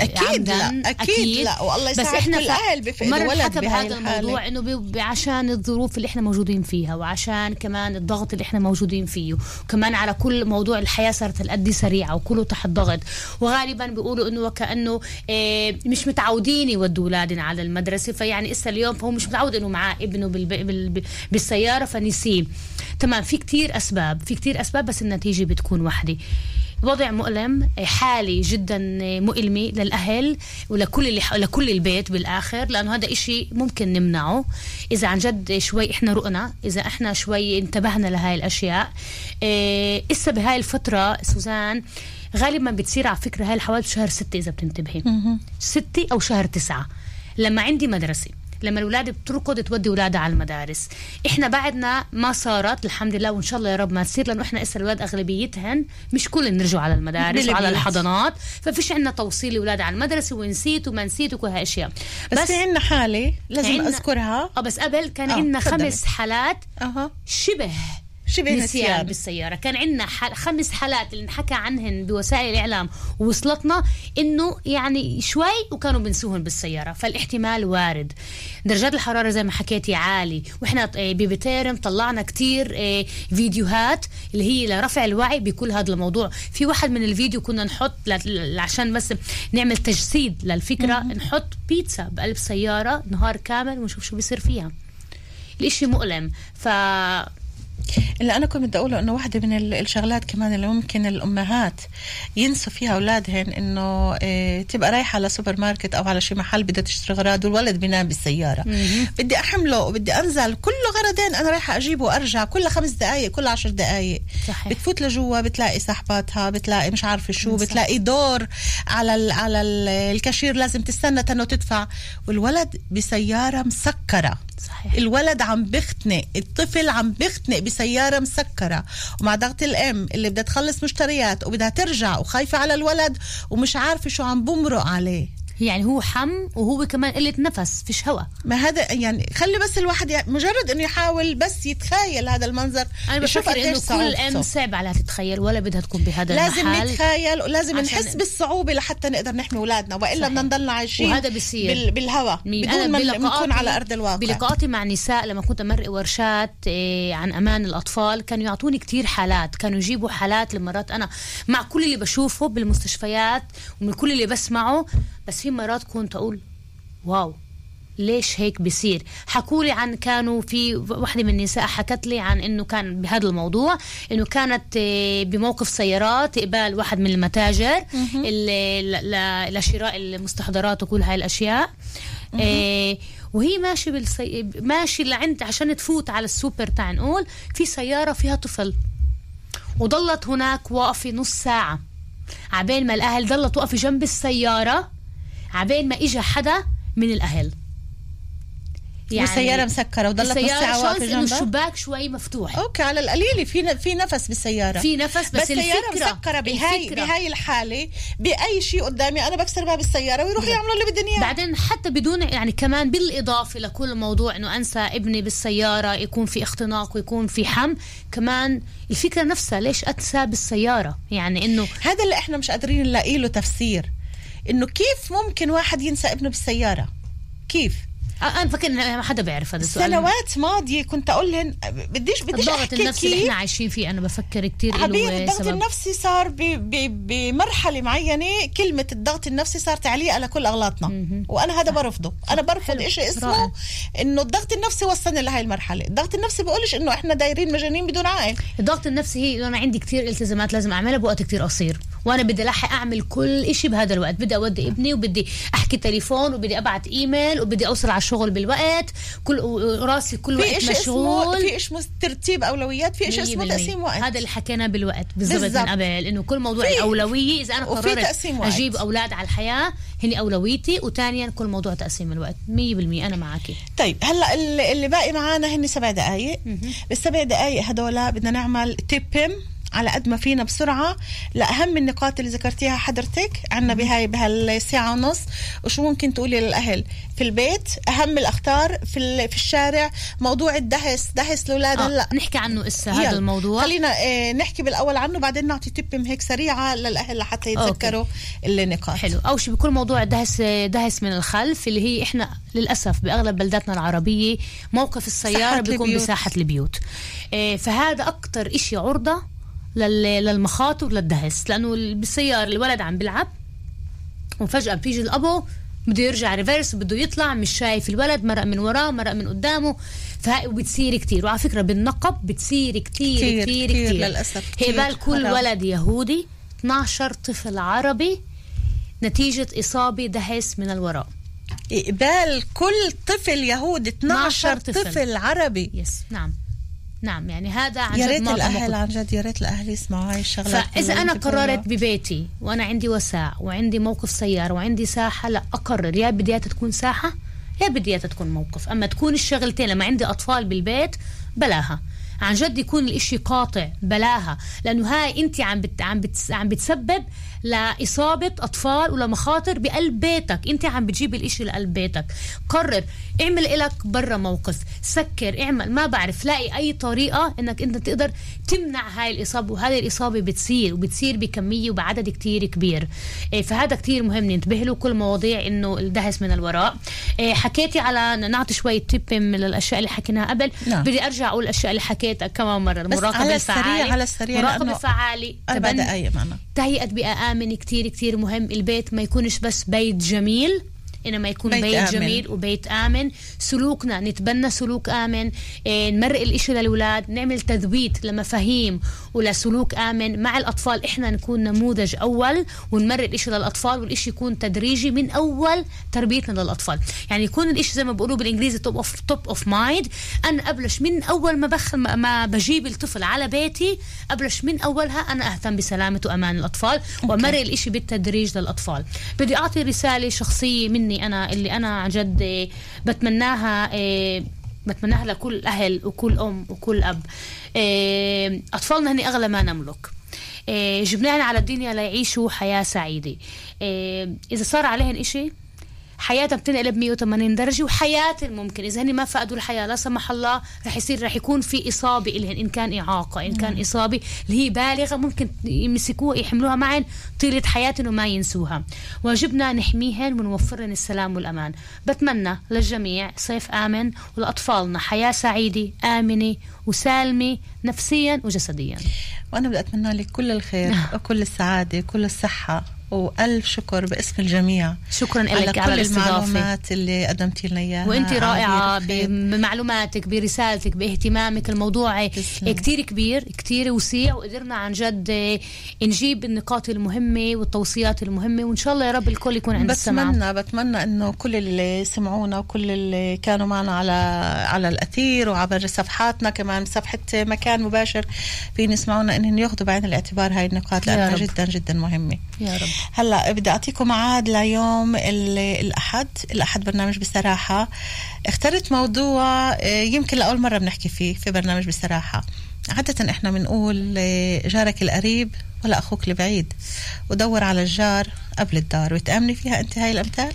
S1: أكيد
S2: عمداً.
S1: لا، أكيد لا، والله
S2: بس
S1: يساعد
S2: إحنا
S1: كل
S2: ف-
S1: أهل بفقد
S2: مرة
S1: ولد
S2: حكى بهذا. الموضوع إنه عشان الظروف اللي إحنا موجودين فيها وعشان كمان الضغط اللي إحنا موجودين فيه وكمان على كل موضوع الحياة صارت هالقد سريعة وكله تحت ضغط وغالبا بيقولوا إنه وكأنه آه، مش متعودين يودوا أولادنا على المدرسة فيعني إسا اليوم هو مش متعود إنه معاه ابنه بال- بال- بالسيارة فنسيه تمام في كتير أسباب في كتير أسباب بس النتيجة بتكون واحدة وضع مؤلم حالي جدا مؤلمة للأهل ولكل اللي لكل البيت بالآخر لأنه هذا إشي ممكن نمنعه. إذا عن جد شوي إحنا رؤنا إذا إحنا شوي انتبهنا لهاي الأشياء إيه إسا بهاي الفترة سوزان غالبا بتصير على فكرة هاي الحوادث بشهر ستة إذا بتنتبهي. ستة أو شهر تسعة. لما عندي مدرسة لما الأولاد بتركض تودي أولادها على المدارس. إحنا بعدنا ما صارت الحمد لله وإن شاء الله يا رب ما تصير لأنه إحنا إسا الأولاد أغلبيتهن مش كلهم بيرجعوا على المدارس وعلى. الحضانات. ففيش عندنا توصيل الاولاد على المدرسة ونسيت وما نسيت وكل اشياء
S1: بس, بس في عندنا حالة لازم
S2: عنا-
S1: أذكرها.
S2: آه بس قبل كان
S1: آه،
S2: عندنا. خمس حالات
S1: أها.
S2: شبه
S1: شبه
S2: نسيان بالسيارة. كان عندنا حال خمس حالات اللي انحكى عنهن بوسائل الإعلام ووصلتنا إنه يعني شوي وكانوا بنسوهن بالسيارة فالاحتمال وارد. درجات الحرارة زي ما حكيتي عالي وإحنا آه، ببتيرم طلعنا كتير آه، فيديوهات اللي هي لرفع الوعي بكل هذا الموضوع. في واحد من الفيديو كنا نحط عشان بس نعمل تجسيد للفكرة نحط بيتزا بقلب سيارة نهار كامل ونشوف شو بيصير فيها. الإشي مؤلم. ف
S1: اللي أنا كنت بدي أقوله إنه واحدة من ال- الشغلات كمان اللي ممكن الأمهات ينسوا فيها أولادهن إنه إيه تبقى رايحة على سوبر ماركت أو على شي محل بدها تشتري غراض والولد بينام بالسيارة. بدي أحمله وبدي أنزل كل غرضين أنا رايحة أجيبه وأرجع كل خمس دقائق كل عشر دقائق
S2: صحيح.
S1: بتفوت لجوا بتلاقي صاحباتها بتلاقي مش عارفة شو
S2: صح.
S1: بتلاقي دور على ال على ال الكاشير لازم تستنى تنو تدفع والولد بسيارة مسكرة.
S2: صحيح.
S1: الولد عم بختنق الطفل عم بختنق بسيارة مسكرة. ومع ضغط الأم اللي بدها تخلص مشتريات وبدها ترجع وخايفة على الولد ومش عارفة شو عم بمرق عليه.
S2: يعني هو حم وهو كمان قلة نفس فيش هوا
S1: ما هذا يعني خلي بس الواحد يع- مجرد إنه يحاول بس يتخيل هذا المنظر أنا
S2: بفكر إنه كل. ام صعب عليها تتخيل ولا بدها تكون بهذا
S1: لازم
S2: المحل
S1: نتخيل ولازم نحس بالصعوبة لحتى نقدر نحمي أولادنا
S2: وإلا.
S1: بدنا نضلنا عايشين
S2: وهذا بصير.
S1: بال بالهواء بدون ما نكون على أرض الواقع
S2: بلقاءاتي مع نساء لما كنت أمرق ورشات إيه، عن أمان الأطفال كانوا يعطوني كتير حالات كانوا يجيبوا حالات لمرات أنا مع كل اللي بشوفه بالمستشفيات ومن كل اللي بسمعه بس في مرات كنت أقول واو ليش هيك بصير حكوا لي عن كانوا في واحدة من النساء حكت لي عن إنه كان بهذا الموضوع إنه كانت آه، بموقف سيارات قبال واحد من المتاجر لشراء المستحضرات وكل هاي الأشياء. آه، وهي ماشي بالسي... ماشي لعند عشان تفوت على السوبر تاع نقول في سيارة فيها طفل. وضلت هناك واقفة نص ساعة. عبين ما الأهل ضلت واقفة جنب السيارة. عبين ما إجا حدا من الأهل.
S1: يعني والسيارة مسكرة وضلت نص
S2: السيارة
S1: ساعة واقفة جنبها؟
S2: الشباك شوي مفتوح.
S1: okay على القليل في في نفس بالسيارة.
S2: في نفس بس,
S1: بس السيارة
S2: الفكرة
S1: مسكرة بهاي
S2: الفكرة.
S1: بهاي الحالة بأي شيء قدامي أنا بكسر باب السيارة ويروحوا يعملوا اللي بدهم إياه.
S2: بعدين حتى بدون يعني كمان بالإضافة لكل موضوع إنه أنسى ابني بالسيارة يكون في اختناق ويكون في حم كمان الفكرة نفسها ليش أنسى بالسيارة؟ يعني إنه
S1: هذا اللي إحنا مش قادرين نلاقي له تفسير. إنه كيف ممكن واحد ينسى ابنه بالسيارة؟ كيف؟
S2: أنا فكر إن ما حدا بيعرف هذا السؤال.
S1: سنوات ماضية كنت أقول لهم بديش بديش
S2: الضغط النفسي اللي إحنا عايشين فيه أنا بفكر كتير
S1: عبير
S2: له
S1: الضغط
S2: سبب.
S1: النفسي صار بمرحلة معينة كلمة الضغط النفسي صار تعليق على كل أغلاطنا. وأنا هذا برفضه. أنا برفض. شيء اسمه. إنه الضغط النفسي وصلنا لهي المرحلة. الضغط النفسي بقولش إنه إحنا دايرين مجانين بدون عقل
S2: الضغط النفسي هي أنا عندي كتير التزامات لازم أعملها بوقت كتير قصير. وأنا بدي الحق أعمل كل إشي بهذا الوقت. بدي أودي ابني وبدي أحكي تليفون وبدي أبعت إيميل وبدي أوصل على الشغل بالوقت. كل راسي كل وقت مشغول.
S1: في اسمه ترتيب أولويات في شيء اسمه
S2: 100%.
S1: تقسيم وقت.
S2: هذا اللي حكيناه بالوقت بالضبط من. قبل إنه كل موضوع الاولويه إذا
S1: أنا
S2: قررت. أجيب أولاد على الحياة هني أولويتي وثانيا كل موضوع تقسيم الوقت. 100% أنا معك
S1: طيب هلأ اللي اللي باقي معانا هن سبع دقائق بالسبع دقائق هدول بدنا نعمل تيبم على قد ما فينا بسرعة لأهم النقاط اللي ذكرتيها حضرتك. عنا بهاي بهالساعة ونص. وشو ممكن تقولي للأهل؟ في البيت أهم الأخطار في ال- في الشارع موضوع الدهس. دهس الأولاد
S2: آه
S1: هلأ.
S2: نحكي عنه إسا هذا. الموضوع.
S1: خلينا آه نحكي بالأول عنه بعدين نعطي تيبم هيك سريعة للأهل لحتى يتذكروا النقاط.
S2: حلو. أول شيء بكل موضوع دهس دهس من الخلف اللي هي إحنا للأسف بأغلب بلداتنا العربية موقف السيارة
S1: ساحة
S2: بيكون
S1: البيوت.
S2: بساحة البيوت. إيه، فهذا أكثر إشي عرضة لل- للمخاطر للدهس. لأنه ال- بالسياره الولد عم بيلعب وفجأة بتيجي الأبو بده يرجع ريفرس بده يطلع مش شايف الولد مرق من وراه مرق من قدامه. وبتصير كتير. وعلى فكرة بالنقب بتصير كتير
S1: كتير-
S2: كتير
S1: كتير
S2: كتير,
S1: للأسف،
S2: هي
S1: كتير.
S2: بال كل
S1: حرام.
S2: ولد يهودي 12 طفل عربي نتيجة إصابة دهس من الوراء.
S1: إقبال كل طفل يهودي 12
S2: طفل.
S1: طفل عربي.
S2: يس نعم. نعم يعني هذا عن
S1: يا
S2: جد
S1: ريت
S2: معظم الأهل.
S1: عن جد يا ريت الأهل يسمعوا هاي الشغلات
S2: فإذا
S1: أنا
S2: قررت. ببيتي وأنا عندي وساع وعندي موقف سيارة وعندي ساحة لا أقرر يا بدي تكون ساحة يا بدي تكون موقف أما تكون الشغلتين لما عندي أطفال بالبيت بلاها عن جد يكون الإشي قاطع بلاها. لأنه هاي أنت عم بت عم بت عم بتسبب لإصابة أطفال ولمخاطر بقلب بيتك. أنت عم بتجيب الإشي لقلب بيتك. قرر اعمل إلك برا موقف. سكر اعمل. ما بعرف لاقي أي طريقة إنك أنت تقدر تمنع هاي الإصابة. وهذه الإصابة بتصير وبتصير بكمية وبعدد كتير كبير. إيه، فهذا كتير مهم. ننتبه له كل مواضيع إنه الدهس من الوراء. إيه، حكيتي على نعطي شوية تيب من الأشياء اللي حكيناها قبل.
S1: نعم.
S2: بدي أرجع أقول الأشياء اللي حكيتها كمان مرة
S1: بس
S2: المراقبة
S1: على السريع على السريع
S2: فعاله
S1: أربع
S2: تبني-
S1: دقائق معنا.
S2: تهيئة بيئة آمن كتير كتير مهم البيت ما يكونش بس بيت جميل. إنما يكون
S1: بيت
S2: بيت,
S1: آمن.
S2: جميل وبيت آمن. سلوكنا نتبنى سلوك آمن. إيه نمرق الإشي للأولاد نعمل تذويت لمفاهيم ولسلوك آمن. مع الأطفال إحنا نكون نموذج أول ونمرق الإشي للأطفال والإشي يكون تدريجي من أول تربيتنا للأطفال. يعني يكون الإشي زي ما بيقولوا بالإنجليزي top of top of mind أنا أبلش من أول ما بخل ما- بجيب الطفل على بيتي أبلش من أولها أنا أهتم بسلامة وأمان الأطفال وأمرق الإشي بالتدريج للأطفال. بدي أعطي رسالة شخصية مني أنا اللي أنا عن جد إيه، بتمناها إيه، بتمناها لكل أهل وكل أم وكل أب. إيه، أطفالنا هن أغلى ما نملك. جبناهم على الدنيا ليعيشوا حياة سعيدة. إيه، إذا صار عليهم إشي حياتها بتنقلب 180 درجة وحياة ممكن إذا هن ما فقدوا الحياة لا سمح الله رح يصير رح يكون في إصابة إلهن. إن كان إعاقة إن كان إصابة اللي هي بالغة ممكن يمسكوها يحملوها معن طيلة حياتهم وما ينسوها. واجبنا نحميهن ونوفرن السلام والأمان. بتمنى للجميع صيف آمن ولأطفالنا حياة سعيدة آمنة وسالمة نفسيا وجسديا.
S1: وأنا بدي أتمنى لك كل الخير [LAUGHS] وكل السعادة وكل الصحة. وألف شكر باسم الجميع.
S2: شكرا
S1: على
S2: لك
S1: كل
S2: على
S1: المعلومات اللي قدمتي لنا
S2: إياها.
S1: وأنت رائعة.
S2: بمعلوماتك برسالتك باهتمامك الموضوع. كتير كبير كتير وسيع وقدرنا عن جد نجيب النقاط المهمة والتوصيات المهمة وإن شاء الله يا رب الكل يكون عند السمع
S1: بتمنى بتمنى إنه كل اللي سمعونا وكل اللي كانوا معنا على على الأثير وعبر صفحاتنا كمان صفحة مكان مباشر في يسمعونا إنهم ياخذوا بعين الاعتبار. هاي النقاط
S2: لأنها.
S1: جدا جدا مهمة.
S2: يا رب.
S1: هلا بدي أعطيكم ميعاد ليوم ال- الأحد الأحد برنامج بصراحة. اخترت موضوع آه، يمكن لأول مرة بنحكي فيه في برنامج بصراحة. عادة إحنا بنقول آه، جارك القريب ولا أخوك البعيد ودور على الجار قبل الدار وتأمني فيها أنت هاي الأمثال؟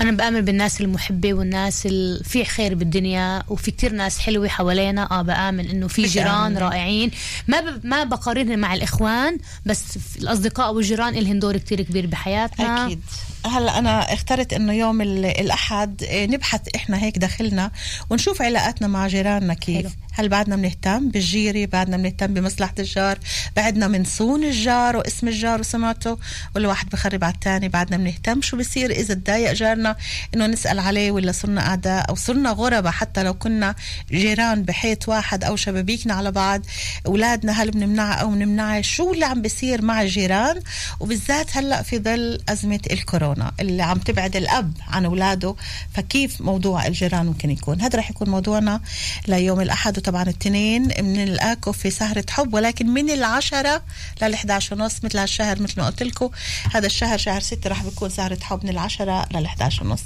S2: أنا بآمن بالناس المحبة والناس اللي في خير بالدنيا وفي كتير ناس حلوة حوالينا. آه بآمن إنه في جيران. رائعين. ما ب... ما بقارنهم مع الإخوان بس في الأصدقاء والجيران لهم دور كتير كبير بحياتنا.
S1: أكيد. هلا أنا اخترت إنه يوم ال- الأحد آه، نبحث إحنا هيك داخلنا ونشوف علاقاتنا مع جيراننا كيف.
S2: حلو.
S1: هل بعدنا بنهتم بالجيري؟ بعدنا بنهتم بمصلحة الجار؟ بعدنا من صون الجار واسم الجار وسمعته؟ ولا واحد بخرب على الثاني بعدنا بنهتم. شو بصير إذا تضايق جارنا؟ إنه نسأل عليه ولا صرنا أعداء أو صرنا غربة حتى لو كنا جيران بحيط واحد أو شبابيكنا على بعض أولادنا هل بنمنعها أو بنمنعها شو اللي عم بصير مع الجيران؟ وبالذات هلأ في ظل أزمة الكورونا. اللي عم تبعد الأب عن أولاده فكيف موضوع الجيران ممكن يكون؟ هذا رح يكون موضوعنا ليوم الأحد وطبعا الاثنين بنلقاكم في سهرة حب ولكن من العشرة لل 11 ونص مثل هالشهر مثل ما قلت لكم هذا الشهر شهر ستة رح بيكون سهرة حب من العشرة لل 11 ونص.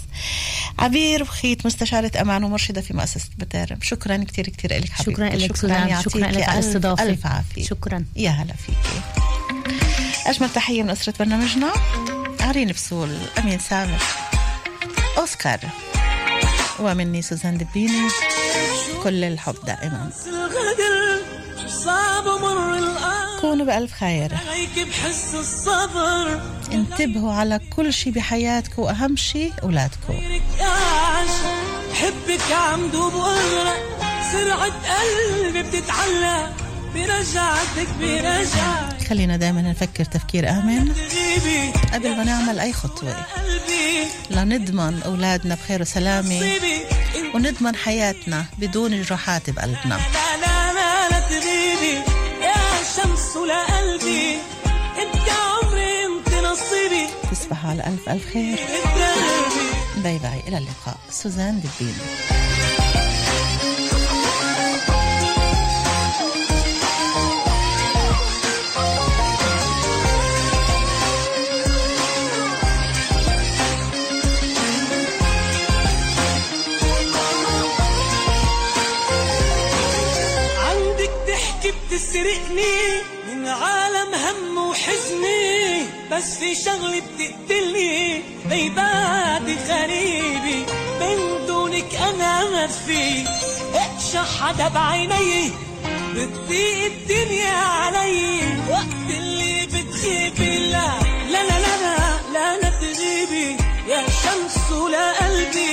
S1: عبير وخيت مستشارة أمان ومرشدة في مؤسسة بتارم شكرا كثير كثير لك حبيبتي.
S2: شكرا لك
S1: يعطيكي
S2: شكرا لك على الاستضافة.
S1: ألف عافية.
S2: شكرا.
S1: يا هلا فيكي. أجمل تحية من أسرة برنامجنا. عرين بسول أمين سامر أوسكار ومني سوزان دبيني كل الحب دائما. كونوا بألف خير. انتبهوا على كل شي بحياتكم وأهم شي أولادكم.
S3: حبك عم دوب سرعة قلبي بتتعلق برجعتك برجعتك.
S1: خلينا دائما نفكر تفكير آمن. قبل ما نعمل أي خطوة. لنضمن أولادنا بخير وسلامة
S3: نصيبي انت
S1: ونضمن حياتنا بدون جروحات بقلبنا.
S3: شمس لقلبي انت
S1: تصبحوا على ألف ألف خير. bye bye إلى اللقاء. سوزان دبيني
S7: بتسرقني من عالم هم وحزني بس في شغلة بتقتلني. بيبادي غريبي من دونك أنا ما في اقشع حدا بعيني بتضيق الدنيا علي. وقت اللي بتغيبي لا لا لا لا لا لا, لا تغيبي يا شمس ولا قلبي